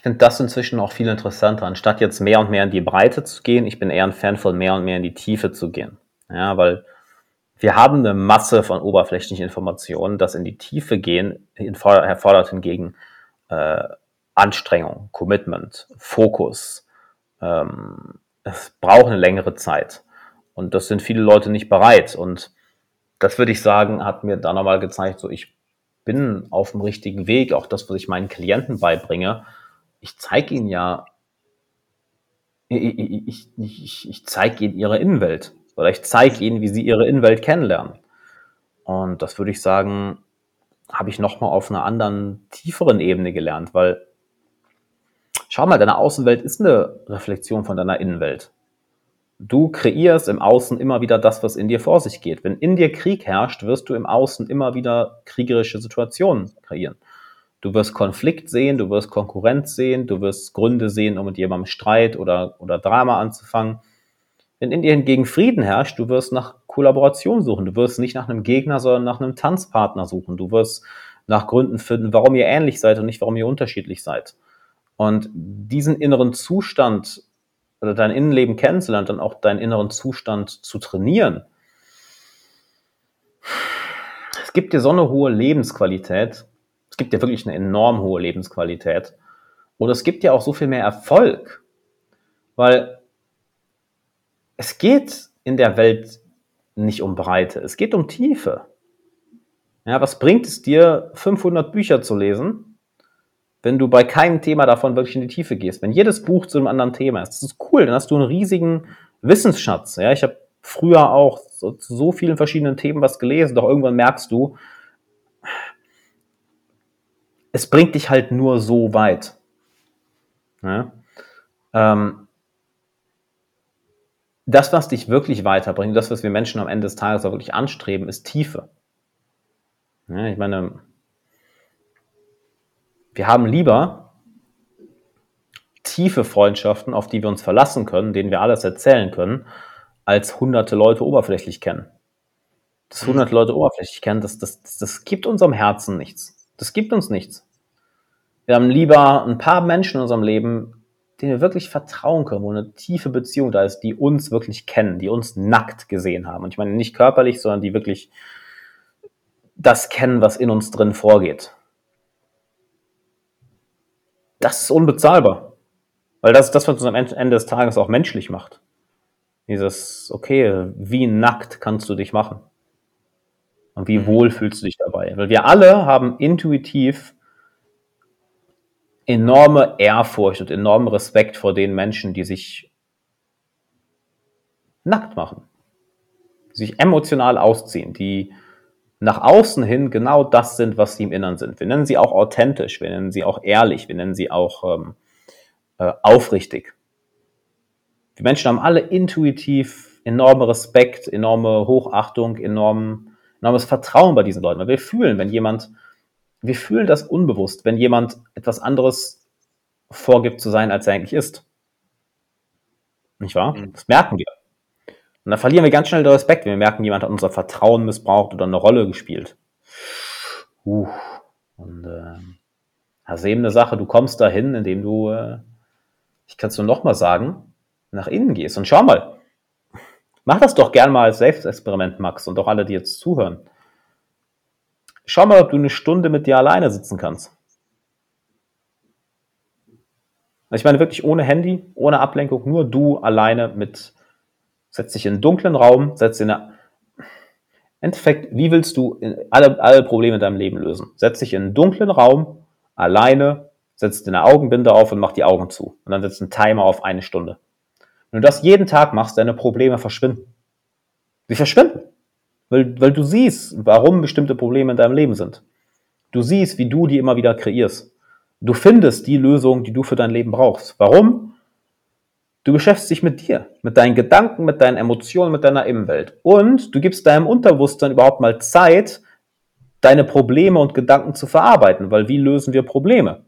ich finde das inzwischen auch viel interessanter, anstatt jetzt mehr und mehr in die Breite zu gehen. Ich bin eher ein Fan von mehr und mehr in die Tiefe zu gehen. Ja, weil wir haben eine Masse von oberflächlichen Informationen. Das in die Tiefe gehen erfordert hingegen äh, Anstrengung, Commitment, Fokus, ähm, es braucht eine längere Zeit. Und das sind viele Leute nicht bereit. Und das würde ich sagen, hat mir dann nochmal gezeigt, so ich bin auf dem richtigen Weg. Auch das, was ich meinen Klienten beibringe. Ich zeige ihnen ja, ich, ich, ich, ich zeige ihnen ihre Innenwelt. Oder ich zeige ihnen, wie sie ihre Innenwelt kennenlernen. Und das würde ich sagen, habe ich nochmal auf einer anderen, tieferen Ebene gelernt, weil Schau mal, deine Außenwelt ist eine Reflexion von deiner Innenwelt. Du kreierst im Außen immer wieder das, was in dir vor sich geht. Wenn in dir Krieg herrscht, wirst du im Außen immer wieder kriegerische Situationen kreieren. Du wirst Konflikt sehen, du wirst Konkurrenz sehen, du wirst Gründe sehen, um mit jemandem Streit oder, oder Drama anzufangen. Wenn in dir hingegen Frieden herrscht, du wirst nach Kollaboration suchen. Du wirst nicht nach einem Gegner, sondern nach einem Tanzpartner suchen. Du wirst nach Gründen finden, warum ihr ähnlich seid und nicht, warum ihr unterschiedlich seid. Und diesen inneren Zustand oder dein Innenleben kennenzulernen, dann auch deinen inneren Zustand zu trainieren, es gibt dir so eine hohe Lebensqualität. Gibt dir wirklich eine enorm hohe Lebensqualität. Und es gibt dir auch so viel mehr Erfolg. Weil es geht in der Welt nicht um Breite, es geht um Tiefe. Ja, was bringt es dir, 500 Bücher zu lesen, wenn du bei keinem Thema davon wirklich in die Tiefe gehst? Wenn jedes Buch zu einem anderen Thema ist, das ist cool, dann hast du einen riesigen Wissensschatz. Ja, ich habe früher auch so, zu so vielen verschiedenen Themen was gelesen, doch irgendwann merkst du, es bringt dich halt nur so weit. Ja? Ähm, das, was dich wirklich weiterbringt, das, was wir Menschen am Ende des Tages auch wirklich anstreben, ist Tiefe. Ja, ich meine, wir haben lieber tiefe Freundschaften, auf die wir uns verlassen können, denen wir alles erzählen können, als hunderte Leute oberflächlich kennen. Das hunderte Leute oberflächlich kennen, das, das, das gibt unserem Herzen nichts. Das gibt uns nichts. Wir haben lieber ein paar Menschen in unserem Leben, denen wir wirklich vertrauen können, wo eine tiefe Beziehung da ist, die uns wirklich kennen, die uns nackt gesehen haben. Und ich meine nicht körperlich, sondern die wirklich das kennen, was in uns drin vorgeht. Das ist unbezahlbar. Weil das ist das, was uns am Ende des Tages auch menschlich macht. Dieses, okay, wie nackt kannst du dich machen? Und wie mhm. wohl fühlst du dich dabei? Weil wir alle haben intuitiv enorme Ehrfurcht und enormen Respekt vor den Menschen, die sich nackt machen, die sich emotional ausziehen, die nach außen hin genau das sind, was sie im Innern sind. Wir nennen sie auch authentisch, wir nennen sie auch ehrlich, wir nennen sie auch ähm, äh, aufrichtig. Die Menschen haben alle intuitiv enorme Respekt, enorme Hochachtung, enorm, enormes Vertrauen bei diesen Leuten, weil wir fühlen, wenn jemand wir fühlen das unbewusst, wenn jemand etwas anderes vorgibt zu sein, als er eigentlich ist. Nicht wahr? Mhm. Das merken wir. Und dann verlieren wir ganz schnell den Respekt, wenn wir merken, jemand hat unser Vertrauen missbraucht oder eine Rolle gespielt. Uh. Und äh, das ist eben eine Sache, du kommst dahin, indem du, äh, ich kann es nur nochmal sagen, nach innen gehst. Und schau mal, mach das doch gern mal als Selbstexperiment, Max, und auch alle, die jetzt zuhören. Schau mal, ob du eine Stunde mit dir alleine sitzen kannst. Ich meine wirklich ohne Handy, ohne Ablenkung, nur du alleine mit, setz dich in einen dunklen Raum, setz dich in eine, Endeffekt, wie willst du alle, alle Probleme in deinem Leben lösen? Setz dich in einen dunklen Raum, alleine, setz deine Augenbinde auf und mach die Augen zu. Und dann setzt einen Timer auf eine Stunde. Wenn du das jeden Tag machst, deine Probleme verschwinden. Sie verschwinden. Weil, weil du siehst, warum bestimmte Probleme in deinem Leben sind. Du siehst, wie du die immer wieder kreierst. Du findest die Lösung, die du für dein Leben brauchst. Warum? Du beschäftigst dich mit dir, mit deinen Gedanken, mit deinen Emotionen, mit deiner Innenwelt. Und du gibst deinem Unterbewusstsein überhaupt mal Zeit, deine Probleme und Gedanken zu verarbeiten. Weil wie lösen wir Probleme?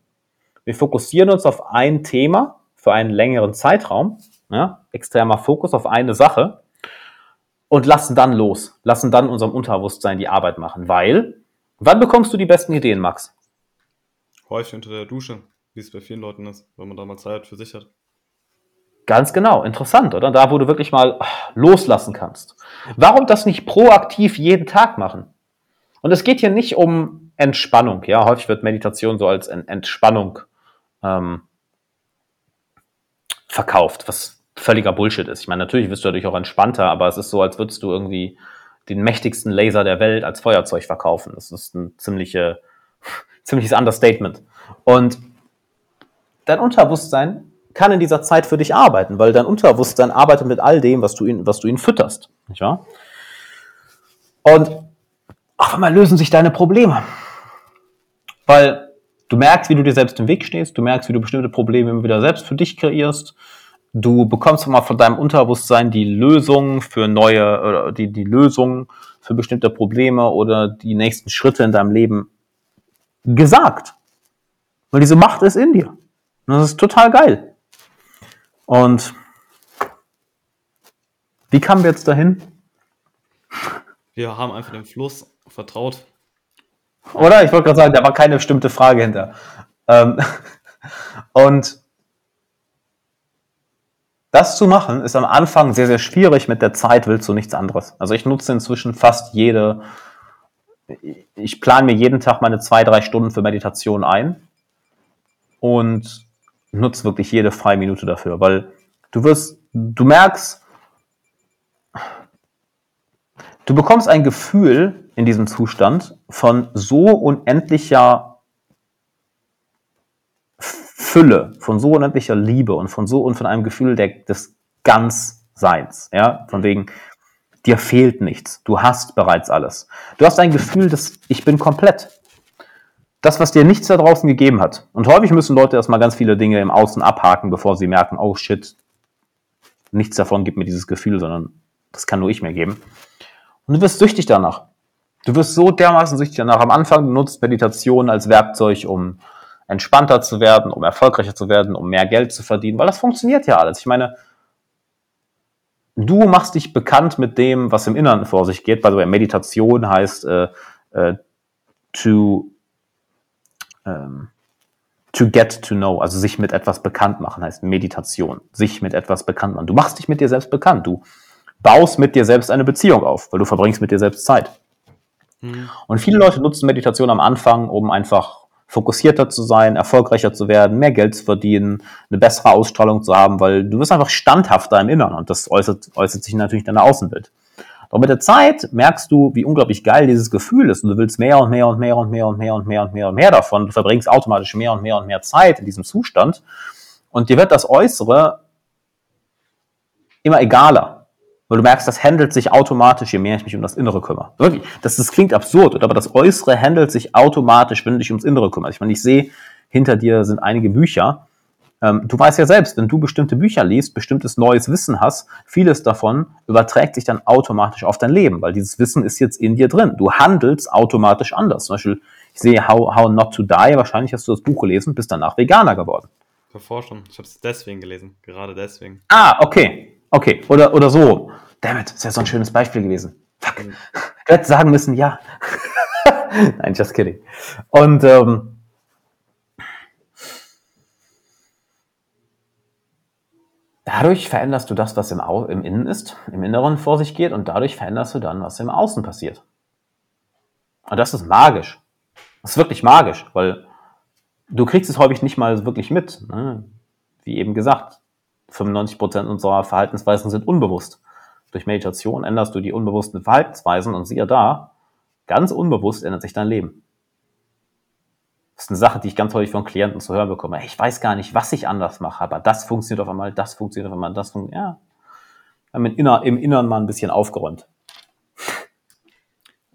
Wir fokussieren uns auf ein Thema für einen längeren Zeitraum, ja, extremer Fokus auf eine Sache und lassen dann los, lassen dann unserem Unterbewusstsein die Arbeit machen, weil, wann bekommst du die besten Ideen, Max? Häufig unter der Dusche, wie es bei vielen Leuten ist, wenn man da mal Zeit für sich hat. Ganz genau, interessant, oder? Da, wo du wirklich mal loslassen kannst. Warum das nicht proaktiv jeden Tag machen? Und es geht hier nicht um Entspannung, ja. Häufig wird Meditation so als Entspannung ähm, verkauft, was völliger Bullshit ist. Ich meine, natürlich wirst du dadurch auch entspannter, aber es ist so, als würdest du irgendwie den mächtigsten Laser der Welt als Feuerzeug verkaufen. Das ist ein ziemliche, *laughs* ziemliches Understatement. Und dein Unterbewusstsein kann in dieser Zeit für dich arbeiten, weil dein Unterbewusstsein arbeitet mit all dem, was du ihn, was du ihn fütterst. Nicht wahr? Und auf einmal lösen sich deine Probleme. Weil du merkst, wie du dir selbst im Weg stehst, du merkst, wie du bestimmte Probleme immer wieder selbst für dich kreierst, Du bekommst mal von deinem Unterbewusstsein die Lösung für neue, oder die, die Lösung für bestimmte Probleme oder die nächsten Schritte in deinem Leben gesagt. Weil diese Macht ist in dir. Und das ist total geil. Und Wie kamen wir jetzt dahin? Wir haben einfach dem Fluss vertraut. Oder? Ich wollte gerade sagen, da war keine bestimmte Frage hinter. Ähm, *laughs* und das zu machen ist am Anfang sehr, sehr schwierig. Mit der Zeit willst du nichts anderes. Also ich nutze inzwischen fast jede, ich plane mir jeden Tag meine zwei, drei Stunden für Meditation ein und nutze wirklich jede freie Minute dafür, weil du wirst, du merkst, du bekommst ein Gefühl in diesem Zustand von so unendlicher Fülle, von so unendlicher Liebe und von so und von einem Gefühl der, des Ganzseins, ja, von wegen, dir fehlt nichts, du hast bereits alles. Du hast ein Gefühl, dass ich bin komplett. Das, was dir nichts da draußen gegeben hat. Und häufig müssen Leute erstmal ganz viele Dinge im Außen abhaken, bevor sie merken, oh shit, nichts davon gibt mir dieses Gefühl, sondern das kann nur ich mir geben. Und du wirst süchtig danach. Du wirst so dermaßen süchtig danach. Am Anfang benutzt Meditation als Werkzeug, um entspannter zu werden, um erfolgreicher zu werden, um mehr Geld zu verdienen, weil das funktioniert ja alles. Ich meine, du machst dich bekannt mit dem, was im Inneren vor sich geht. Bei Meditation heißt äh, äh, to, ähm, to get to know, also sich mit etwas bekannt machen, heißt Meditation, sich mit etwas bekannt machen. Du machst dich mit dir selbst bekannt, du baust mit dir selbst eine Beziehung auf, weil du verbringst mit dir selbst Zeit. Hm. Und viele Leute nutzen Meditation am Anfang, um einfach fokussierter zu sein, erfolgreicher zu werden, mehr Geld zu verdienen, eine bessere Ausstrahlung zu haben, weil du wirst einfach standhafter im Inneren und das äußert, äußert sich natürlich in deiner Außenbild. Doch mit der Zeit merkst du, wie unglaublich geil dieses Gefühl ist und du willst mehr und mehr und mehr und mehr und mehr und mehr und mehr und mehr davon. Du verbringst automatisch mehr und mehr und mehr Zeit in diesem Zustand und dir wird das Äußere immer egaler weil du merkst, das handelt sich automatisch, je mehr ich mich um das Innere kümmere. Wirklich, das, das klingt absurd, aber das Äußere handelt sich automatisch, wenn du dich ums Innere kümmerst. Ich meine, ich sehe, hinter dir sind einige Bücher. Ähm, du weißt ja selbst, wenn du bestimmte Bücher liest, bestimmtes neues Wissen hast, vieles davon überträgt sich dann automatisch auf dein Leben, weil dieses Wissen ist jetzt in dir drin. Du handelst automatisch anders. Zum Beispiel, ich sehe How, How Not to Die, wahrscheinlich hast du das Buch gelesen und bist danach Veganer geworden. Davor schon. Ich habe es deswegen gelesen, gerade deswegen. Ah, okay. Okay, oder, oder so. Damit, ist ja so ein schönes Beispiel gewesen. Fuck. Mhm. Du hättest sagen müssen, ja. *laughs* Nein, just kidding. Und ähm, dadurch veränderst du das, was im, Au im Innen ist, im Inneren vor sich geht, und dadurch veränderst du dann, was im Außen passiert. Und das ist magisch. Das ist wirklich magisch, weil du kriegst es häufig nicht mal wirklich mit. Ne? Wie eben gesagt, 95% unserer Verhaltensweisen sind unbewusst. Durch Meditation änderst du die unbewussten Verhaltensweisen und siehe da, ganz unbewusst ändert sich dein Leben. Das ist eine Sache, die ich ganz häufig von Klienten zu hören bekomme. Ich weiß gar nicht, was ich anders mache, aber das funktioniert auf einmal, das funktioniert auf einmal, das funktioniert. Ja, wir haben im Inneren mal ein bisschen aufgeräumt.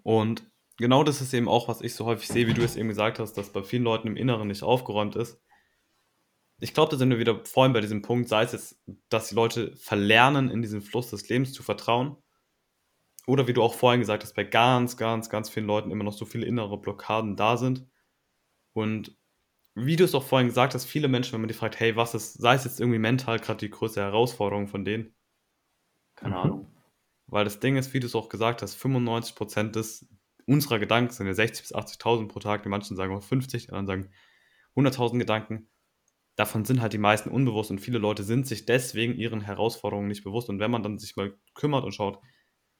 Und genau das ist eben auch, was ich so häufig sehe, wie du es eben gesagt hast, dass bei vielen Leuten im Inneren nicht aufgeräumt ist ich glaube, da sind wir wieder vorhin bei diesem Punkt, sei es jetzt, dass die Leute verlernen, in diesen Fluss des Lebens zu vertrauen. Oder wie du auch vorhin gesagt hast, bei ganz, ganz, ganz vielen Leuten immer noch so viele innere Blockaden da sind. Und wie du es auch vorhin gesagt hast, viele Menschen, wenn man die fragt, hey, was ist, sei es jetzt irgendwie mental gerade die größte Herausforderung von denen? Keine mhm. Ahnung. Weil das Ding ist, wie du es auch gesagt hast, 95% des, unserer Gedanken sind ja 60.000 bis 80.000 pro Tag. Die manchen sagen auch 50, die anderen sagen 100.000 Gedanken davon sind halt die meisten unbewusst und viele Leute sind sich deswegen ihren Herausforderungen nicht bewusst. Und wenn man dann sich mal kümmert und schaut,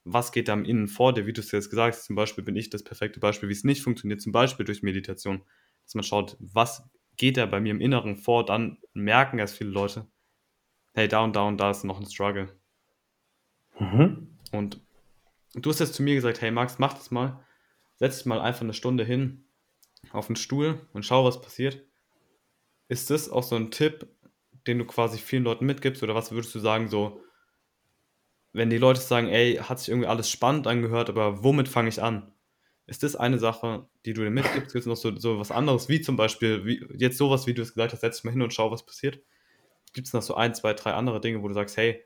was geht da im Innen vor dir, wie du es jetzt gesagt hast, zum Beispiel bin ich das perfekte Beispiel, wie es nicht funktioniert, zum Beispiel durch Meditation, dass man schaut, was geht da bei mir im Inneren vor, dann merken erst viele Leute, hey, da und da und da ist noch ein Struggle. Mhm. Und du hast jetzt zu mir gesagt, hey Max, mach das mal, setz dich mal einfach eine Stunde hin auf den Stuhl und schau, was passiert. Ist das auch so ein Tipp, den du quasi vielen Leuten mitgibst? Oder was würdest du sagen, so, wenn die Leute sagen, ey, hat sich irgendwie alles spannend angehört, aber womit fange ich an? Ist das eine Sache, die du dir mitgibst? Gibt es noch so, so was anderes, wie zum Beispiel, wie, jetzt sowas, wie du es gesagt hast, setz dich mal hin und schau, was passiert? Gibt es noch so ein, zwei, drei andere Dinge, wo du sagst, hey,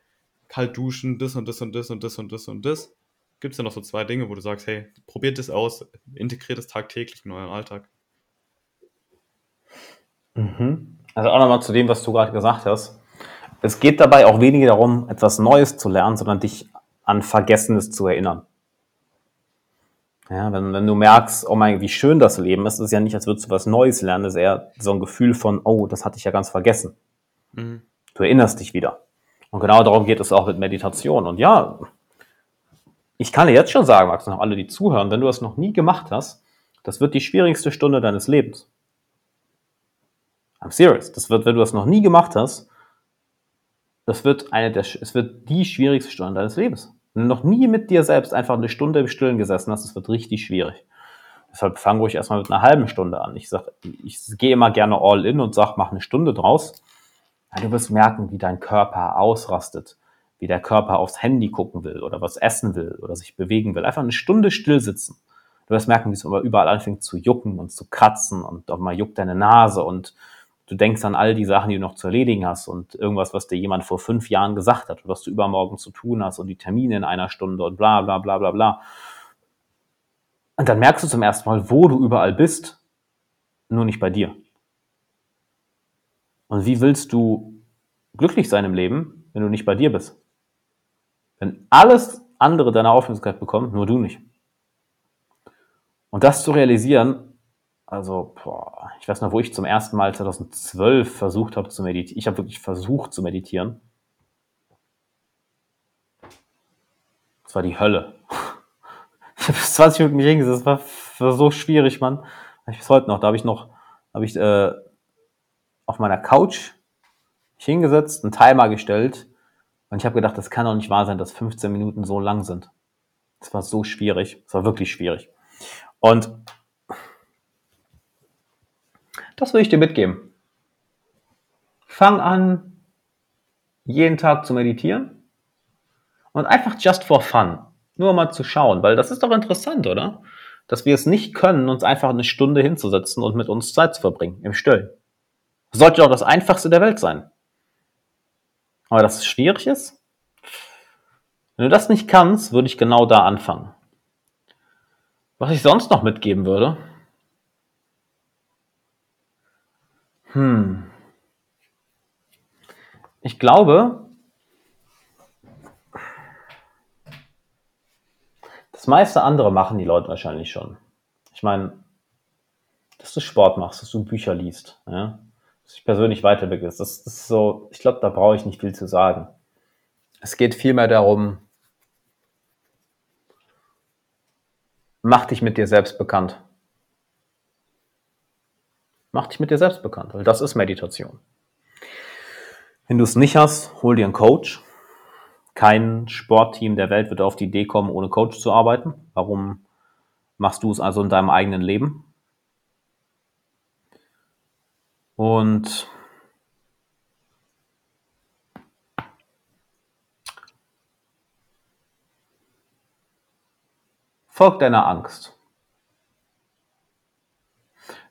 kalt duschen, das und das und das und das und das und das? Gibt es da noch so zwei Dinge, wo du sagst, hey, probiert das aus, integriert es tagtäglich in euren Alltag? Mhm. Also auch nochmal zu dem, was du gerade gesagt hast. Es geht dabei auch weniger darum, etwas Neues zu lernen, sondern dich an Vergessenes zu erinnern. Ja, wenn, wenn du merkst, oh mein, wie schön das Leben ist, ist es ja nicht, als würdest du was Neues lernen, es ist eher so ein Gefühl von, oh, das hatte ich ja ganz vergessen. Mhm. Du erinnerst dich wieder. Und genau darum geht es auch mit Meditation. Und ja, ich kann dir jetzt schon sagen, Max, und auch alle, die zuhören, wenn du das noch nie gemacht hast, das wird die schwierigste Stunde deines Lebens. I'm serious. Das wird, wenn du das noch nie gemacht hast, das wird eine der, es wird die schwierigste Stunde deines Lebens. Wenn du noch nie mit dir selbst einfach eine Stunde im Stillen gesessen hast, das wird richtig schwierig. Deshalb fang ruhig erstmal mit einer halben Stunde an. Ich sag, ich gehe immer gerne all in und sag, mach eine Stunde draus. Ja, du wirst merken, wie dein Körper ausrastet, wie der Körper aufs Handy gucken will oder was essen will oder sich bewegen will. Einfach eine Stunde still sitzen. Du wirst merken, wie es überall anfängt zu jucken und zu kratzen und auf mal juckt deine Nase und du denkst an all die Sachen, die du noch zu erledigen hast und irgendwas, was dir jemand vor fünf Jahren gesagt hat und was du übermorgen zu tun hast und die Termine in einer Stunde und bla bla bla bla bla. Und dann merkst du zum ersten Mal, wo du überall bist, nur nicht bei dir. Und wie willst du glücklich sein im Leben, wenn du nicht bei dir bist? Wenn alles andere deine Aufmerksamkeit bekommt, nur du nicht. Und das zu realisieren, also, boah, ich weiß noch, wo ich zum ersten Mal 2012 versucht habe zu meditieren. Ich habe wirklich versucht zu meditieren. Das war die Hölle. *laughs* Ich habe 20 Minuten mich hingesetzt. Das war, so schwierig, Mann. Ich bis heute noch. Da habe ich noch, habe ich äh, auf meiner Couch mich hingesetzt, einen Timer gestellt und ich habe gedacht, das kann doch nicht wahr sein, dass 15 Minuten so lang sind. Das war so schwierig. Das war wirklich schwierig. Und das will ich dir mitgeben. Fang an, jeden Tag zu meditieren und einfach just for fun. Nur mal zu schauen, weil das ist doch interessant, oder? Dass wir es nicht können, uns einfach eine Stunde hinzusetzen und mit uns Zeit zu verbringen, im Stillen. Sollte doch das einfachste der Welt sein. Aber dass es schwierig ist? Wenn du das nicht kannst, würde ich genau da anfangen. Was ich sonst noch mitgeben würde, Hm. Ich glaube, das meiste andere machen die Leute wahrscheinlich schon. Ich meine, dass du Sport machst, dass du Bücher liest, ja? dass du dich persönlich weiterbildest. Das, das ist so, ich glaube, da brauche ich nicht viel zu sagen. Es geht vielmehr darum, mach dich mit dir selbst bekannt. Mach dich mit dir selbst bekannt, weil das ist Meditation. Wenn du es nicht hast, hol dir einen Coach. Kein Sportteam der Welt wird auf die Idee kommen, ohne Coach zu arbeiten. Warum machst du es also in deinem eigenen Leben? Und folg deiner Angst.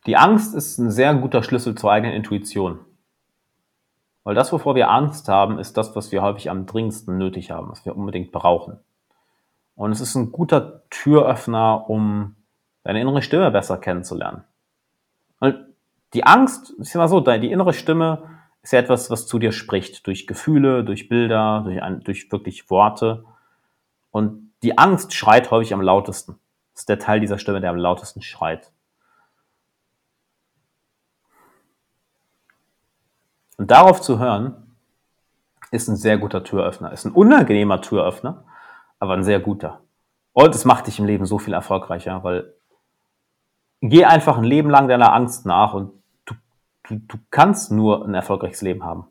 Die Angst ist ein sehr guter Schlüssel zur eigenen Intuition. Weil das, wovor wir Angst haben, ist das, was wir häufig am dringendsten nötig haben, was wir unbedingt brauchen. Und es ist ein guter Türöffner, um deine innere Stimme besser kennenzulernen. Und die Angst, ich sag mal so, die innere Stimme ist ja etwas, was zu dir spricht, durch Gefühle, durch Bilder, durch, ein, durch wirklich Worte. Und die Angst schreit häufig am lautesten. Das ist der Teil dieser Stimme, der am lautesten schreit. Und darauf zu hören, ist ein sehr guter Türöffner. Ist ein unangenehmer Türöffner, aber ein sehr guter. Und es macht dich im Leben so viel erfolgreicher, weil geh einfach ein Leben lang deiner Angst nach und du, du, du kannst nur ein erfolgreiches Leben haben.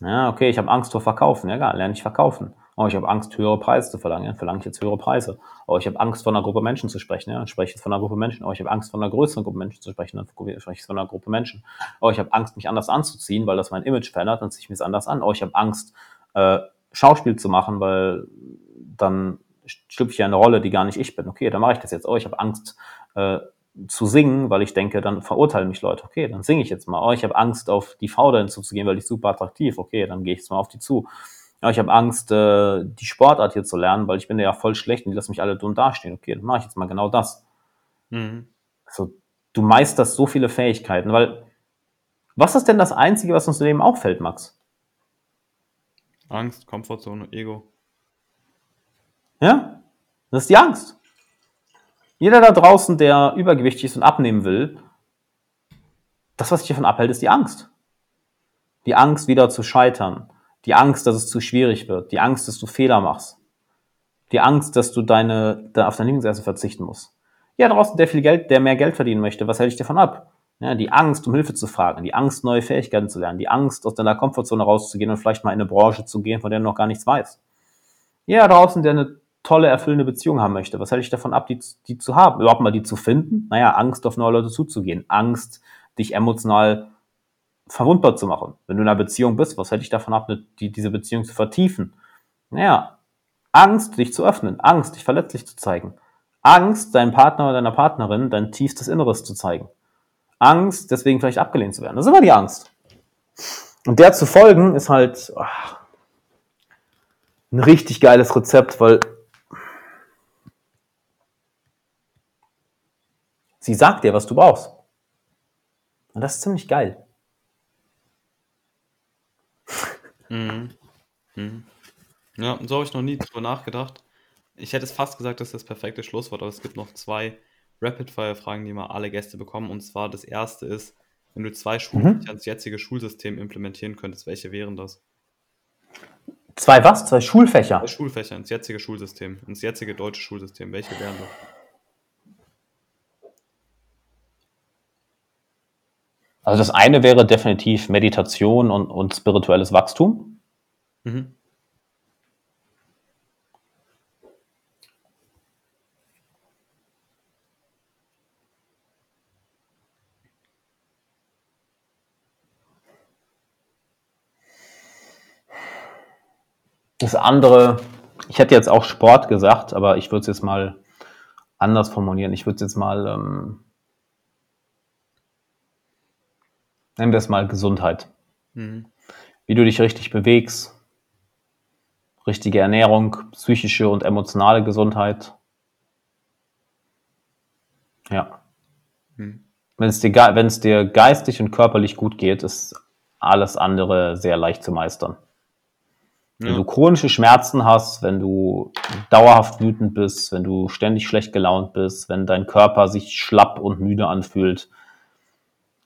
Ja, okay, ich habe Angst vor Verkaufen. Ja, egal, lerne ich verkaufen. Oh, ich habe Angst, höhere Preise zu verlangen. Ja, verlange ich jetzt höhere Preise. Oh, ich habe Angst, von einer Gruppe Menschen zu sprechen. Ja, dann spreche ich jetzt von einer Gruppe Menschen. Oh, ich habe Angst, von einer größeren Gruppe Menschen zu sprechen. Dann spreche ich von einer Gruppe Menschen. Oh, ich habe Angst, mich anders anzuziehen, weil das mein Image verändert. Dann ziehe ich mich anders an. Oh, ich habe Angst, äh, Schauspiel zu machen, weil dann schlüpfe ich ja eine Rolle, die gar nicht ich bin. Okay, dann mache ich das jetzt. Oh, ich habe Angst, äh, zu singen, weil ich denke, dann verurteilen mich Leute. Okay, dann singe ich jetzt mal. Oh, ich habe Angst, auf die Frau dahin zuzugehen, weil ich super attraktiv. Okay, dann gehe ich jetzt mal auf die zu ja, ich habe Angst, äh, die Sportart hier zu lernen, weil ich bin ja voll schlecht und die lassen mich alle dumm dastehen. Okay, dann mache ich jetzt mal genau das. Mhm. Also, du meisterst so viele Fähigkeiten, weil was ist denn das Einzige, was uns im Leben auffällt, Max? Angst, Komfortzone, Ego. Ja? Das ist die Angst. Jeder da draußen, der übergewichtig ist und abnehmen will, das, was dich davon abhält, ist die Angst. Die Angst, wieder zu scheitern. Die Angst, dass es zu schwierig wird. Die Angst, dass du Fehler machst. Die Angst, dass du deine, da auf dein Lieblingsessen verzichten musst. Ja, draußen, der viel Geld, der mehr Geld verdienen möchte, was hält dich davon ab? Ja, die Angst, um Hilfe zu fragen, die Angst, neue Fähigkeiten zu lernen, die Angst, aus deiner Komfortzone rauszugehen und vielleicht mal in eine Branche zu gehen, von der du noch gar nichts weißt. Ja, draußen, der eine tolle, erfüllende Beziehung haben möchte, was hält dich davon ab, die, die zu haben? Überhaupt mal die zu finden? Naja, Angst, auf neue Leute zuzugehen. Angst, dich emotional verwundbar zu machen. Wenn du in einer Beziehung bist, was hält dich davon ab, die, diese Beziehung zu vertiefen? Naja, Angst, dich zu öffnen, Angst, dich verletzlich zu zeigen. Angst, deinem Partner oder deiner Partnerin dein tiefstes Inneres zu zeigen. Angst, deswegen vielleicht abgelehnt zu werden. Das ist immer die Angst. Und der zu folgen ist halt ach, ein richtig geiles Rezept, weil sie sagt dir, was du brauchst. Und das ist ziemlich geil. Mhm. Mhm. Ja, so habe ich noch nie drüber nachgedacht. Ich hätte es fast gesagt, das ist das perfekte Schlusswort, aber es gibt noch zwei Rapid-Fire-Fragen, die mal alle Gäste bekommen. Und zwar das erste ist, wenn du zwei Schulfächer ins jetzige Schulsystem implementieren könntest, welche wären das? Zwei was? Zwei Schulfächer? Zwei Schulfächer ins jetzige Schulsystem, ins jetzige deutsche Schulsystem. Welche wären das? Also das eine wäre definitiv Meditation und, und spirituelles Wachstum. Mhm. Das andere, ich hätte jetzt auch Sport gesagt, aber ich würde es jetzt mal anders formulieren. Ich würde es jetzt mal, ähm, nennen wir es mal Gesundheit. Mhm. Wie du dich richtig bewegst, richtige Ernährung, psychische und emotionale Gesundheit. Ja. Mhm. Wenn es dir, dir geistig und körperlich gut geht, ist alles andere sehr leicht zu meistern. Wenn du chronische Schmerzen hast, wenn du dauerhaft wütend bist, wenn du ständig schlecht gelaunt bist, wenn dein Körper sich schlapp und müde anfühlt,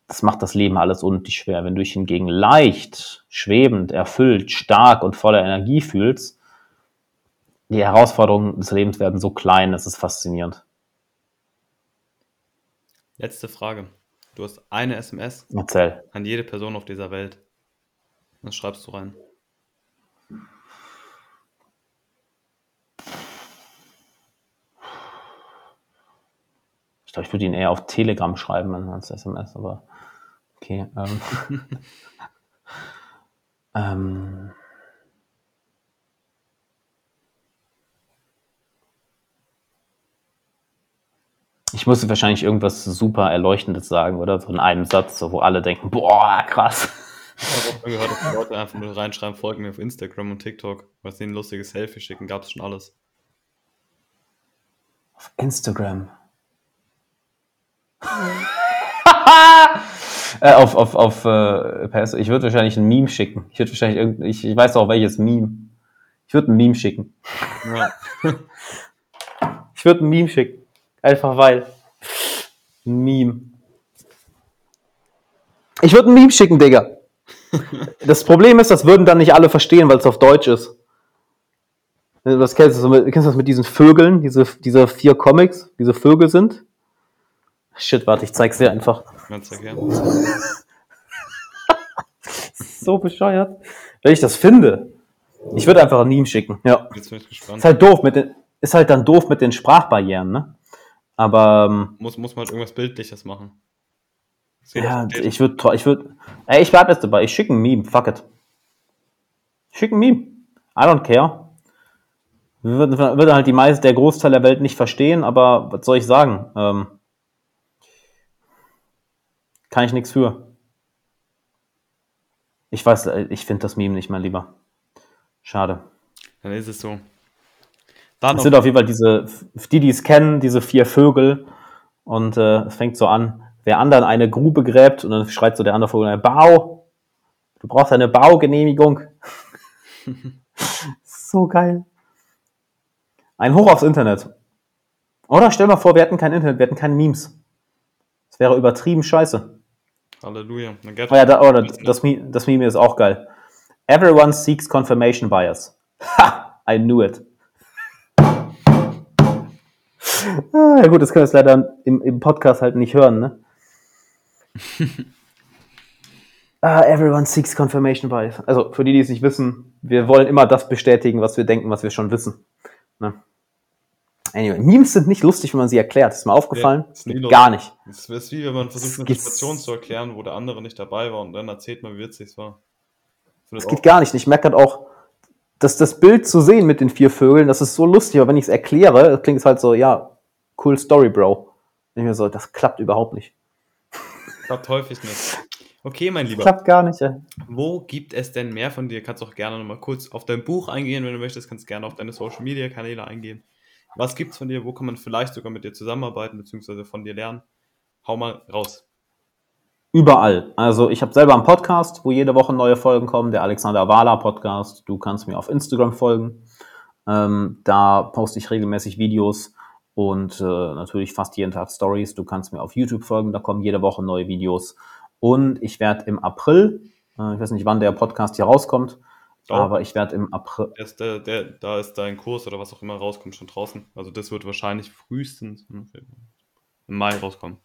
das macht das Leben alles unnötig schwer. Wenn du dich hingegen leicht, schwebend, erfüllt, stark und voller Energie fühlst, die Herausforderungen des Lebens werden so klein, das ist faszinierend. Letzte Frage. Du hast eine SMS Erzähl. an jede Person auf dieser Welt. Was schreibst du rein? glaube, ich würde ihn eher auf Telegram schreiben als SMS, aber okay. Ähm, *laughs* ähm, ich musste wahrscheinlich irgendwas super Erleuchtendes sagen, oder? So in einem Satz, so, wo alle denken, boah, krass. Ich habe auch gehört, dass die Leute einfach nur reinschreiben, folgen mir auf Instagram und TikTok, was denen ein lustiges Selfie schicken, gab es schon alles. Auf Instagram. *laughs* *laughs* äh, auf, auf, auf äh, Ich würde wahrscheinlich ein Meme schicken. Ich würde wahrscheinlich irgend, ich, ich weiß auch welches Meme. Ich würde ein Meme schicken. Ja. *laughs* ich würde ein Meme schicken. Einfach weil. Ein Meme. Ich würde ein Meme schicken, Digga. *laughs* Das Problem ist, das würden dann nicht alle verstehen, weil es auf Deutsch ist. Was kennst du, kennst du das mit diesen Vögeln, diese, diese vier Comics, diese Vögel sind? Shit, warte, ich zeig's dir einfach. Ja, zeig her. *laughs* so bescheuert. Wenn ich das finde, ich würde einfach ein Meme schicken. Ja. Jetzt bin ich gespannt. Ist halt doof mit den, ist halt dann doof mit den Sprachbarrieren, ne? Aber ähm, muss, muss man halt irgendwas Bildliches machen. Ja, ich würde, ich würde, ey, ich bleib jetzt dabei. Ich schicke ein Meme. Fuck it. Ich schicke ein Meme. I don't care. Würde, würde halt die meiste, der Großteil der Welt nicht verstehen, aber was soll ich sagen? Ähm, kann ich nichts für. Ich weiß, äh, ich finde das Meme nicht mehr lieber. Schade. Dann ist es so. Dann es sind auf jeden Fall diese, die, die es kennen, diese vier Vögel. Und äh, es fängt so an, wer anderen eine Grube gräbt und dann schreit so der andere Vogel, Bau! Du brauchst eine Baugenehmigung. *laughs* *laughs* so geil. Ein Hoch aufs Internet. Oder stell mal vor, wir hätten kein Internet, wir hätten keine Memes. Das wäre übertrieben scheiße. Halleluja. Oh ja, da, oh, das, das, das Meme ist auch geil. Everyone seeks confirmation bias. Ha! I knew it. ah, ja gut, das können wir jetzt leider im, im Podcast halt nicht hören, ne? *laughs* ah, everyone seeks confirmation bias. Also für die, die es nicht wissen, wir wollen immer das bestätigen, was wir denken, was wir schon wissen. Ne? Anyway, Memes sind nicht lustig, wenn man sie erklärt. Ist mir aufgefallen? Ja, ist nie Gar nicht. Es ist wie wenn man versucht, eine Situation zu erklären, wo der andere nicht dabei war und dann erzählt man, wie witzig es war. Das geht gar nicht. Ich merke halt auch, dass das Bild zu sehen mit den vier Vögeln, das ist so lustig, aber wenn ich es erkläre, klingt es halt so, ja, cool Story, Bro. Ich mir so, das klappt überhaupt nicht. Klappt häufig nicht. Okay, mein Lieber. Klappt gar nicht, ja. Wo gibt es denn mehr von dir? Kannst auch gerne nochmal kurz auf dein Buch eingehen, wenn du möchtest. Kannst gerne auf deine Social Media Kanäle eingehen. Was gibt es von dir? Wo kann man vielleicht sogar mit dir zusammenarbeiten, beziehungsweise von dir lernen? Hau mal raus. Überall. Also ich habe selber einen Podcast, wo jede Woche neue Folgen kommen, der Alexander Wahler Podcast. Du kannst mir auf Instagram folgen. Ähm, da poste ich regelmäßig Videos und äh, natürlich fast jeden Tag Stories. Du kannst mir auf YouTube folgen, da kommen jede Woche neue Videos. Und ich werde im April, äh, ich weiß nicht, wann der Podcast hier rauskommt, oh. aber ich werde im April. Ist der, der, da ist dein Kurs oder was auch immer rauskommt schon draußen. Also das wird wahrscheinlich frühestens im Mai rauskommen.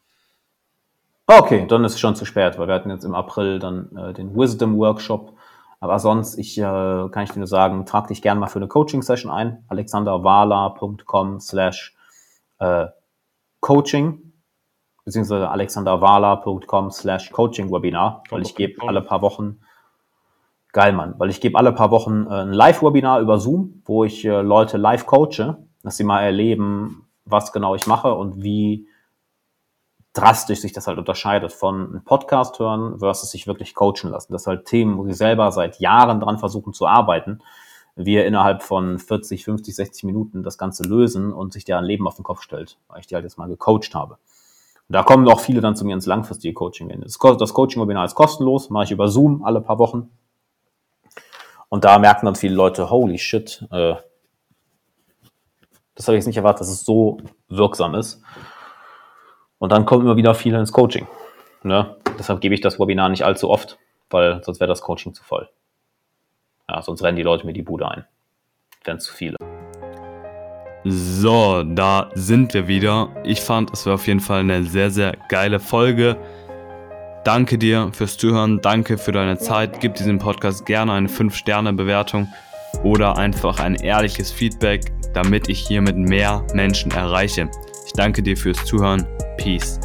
Okay, dann ist es schon zu spät, weil wir hatten jetzt im April dann äh, den Wisdom Workshop. Aber sonst, ich äh, kann ich dir nur sagen, trag dich gerne mal für eine Coaching-Session ein. alexanderwala.com slash äh, coaching beziehungsweise alexanderwala.com slash coaching-Webinar, weil ich gebe alle paar Wochen Geil, Mann, weil ich gebe alle paar Wochen äh, ein Live-Webinar über Zoom, wo ich äh, Leute live coache, dass sie mal erleben, was genau ich mache und wie drastisch sich das halt unterscheidet von einem Podcast hören versus sich wirklich coachen lassen. Das sind halt Themen, wo sie selber seit Jahren dran versuchen zu arbeiten. Wir innerhalb von 40, 50, 60 Minuten das Ganze lösen und sich deren Leben auf den Kopf stellt, weil ich die halt jetzt mal gecoacht habe. Und da kommen auch viele dann zu mir ins langfristige Coaching hin. Das Coaching-Webinar ist kostenlos, mache ich über Zoom alle paar Wochen. Und da merken dann viele Leute, holy shit, äh, das habe ich jetzt nicht erwartet, dass es so wirksam ist. Und dann kommen immer wieder viele ins Coaching. Ne? Deshalb gebe ich das Webinar nicht allzu oft, weil sonst wäre das Coaching zu voll. Ja, sonst rennen die Leute mir die Bude ein. Wären zu viele. So, da sind wir wieder. Ich fand, es war auf jeden Fall eine sehr, sehr geile Folge. Danke dir fürs Zuhören, danke für deine Zeit. Gib diesem Podcast gerne eine 5-Sterne-Bewertung oder einfach ein ehrliches Feedback, damit ich hiermit mehr Menschen erreiche. Ich danke dir fürs Zuhören. Peace.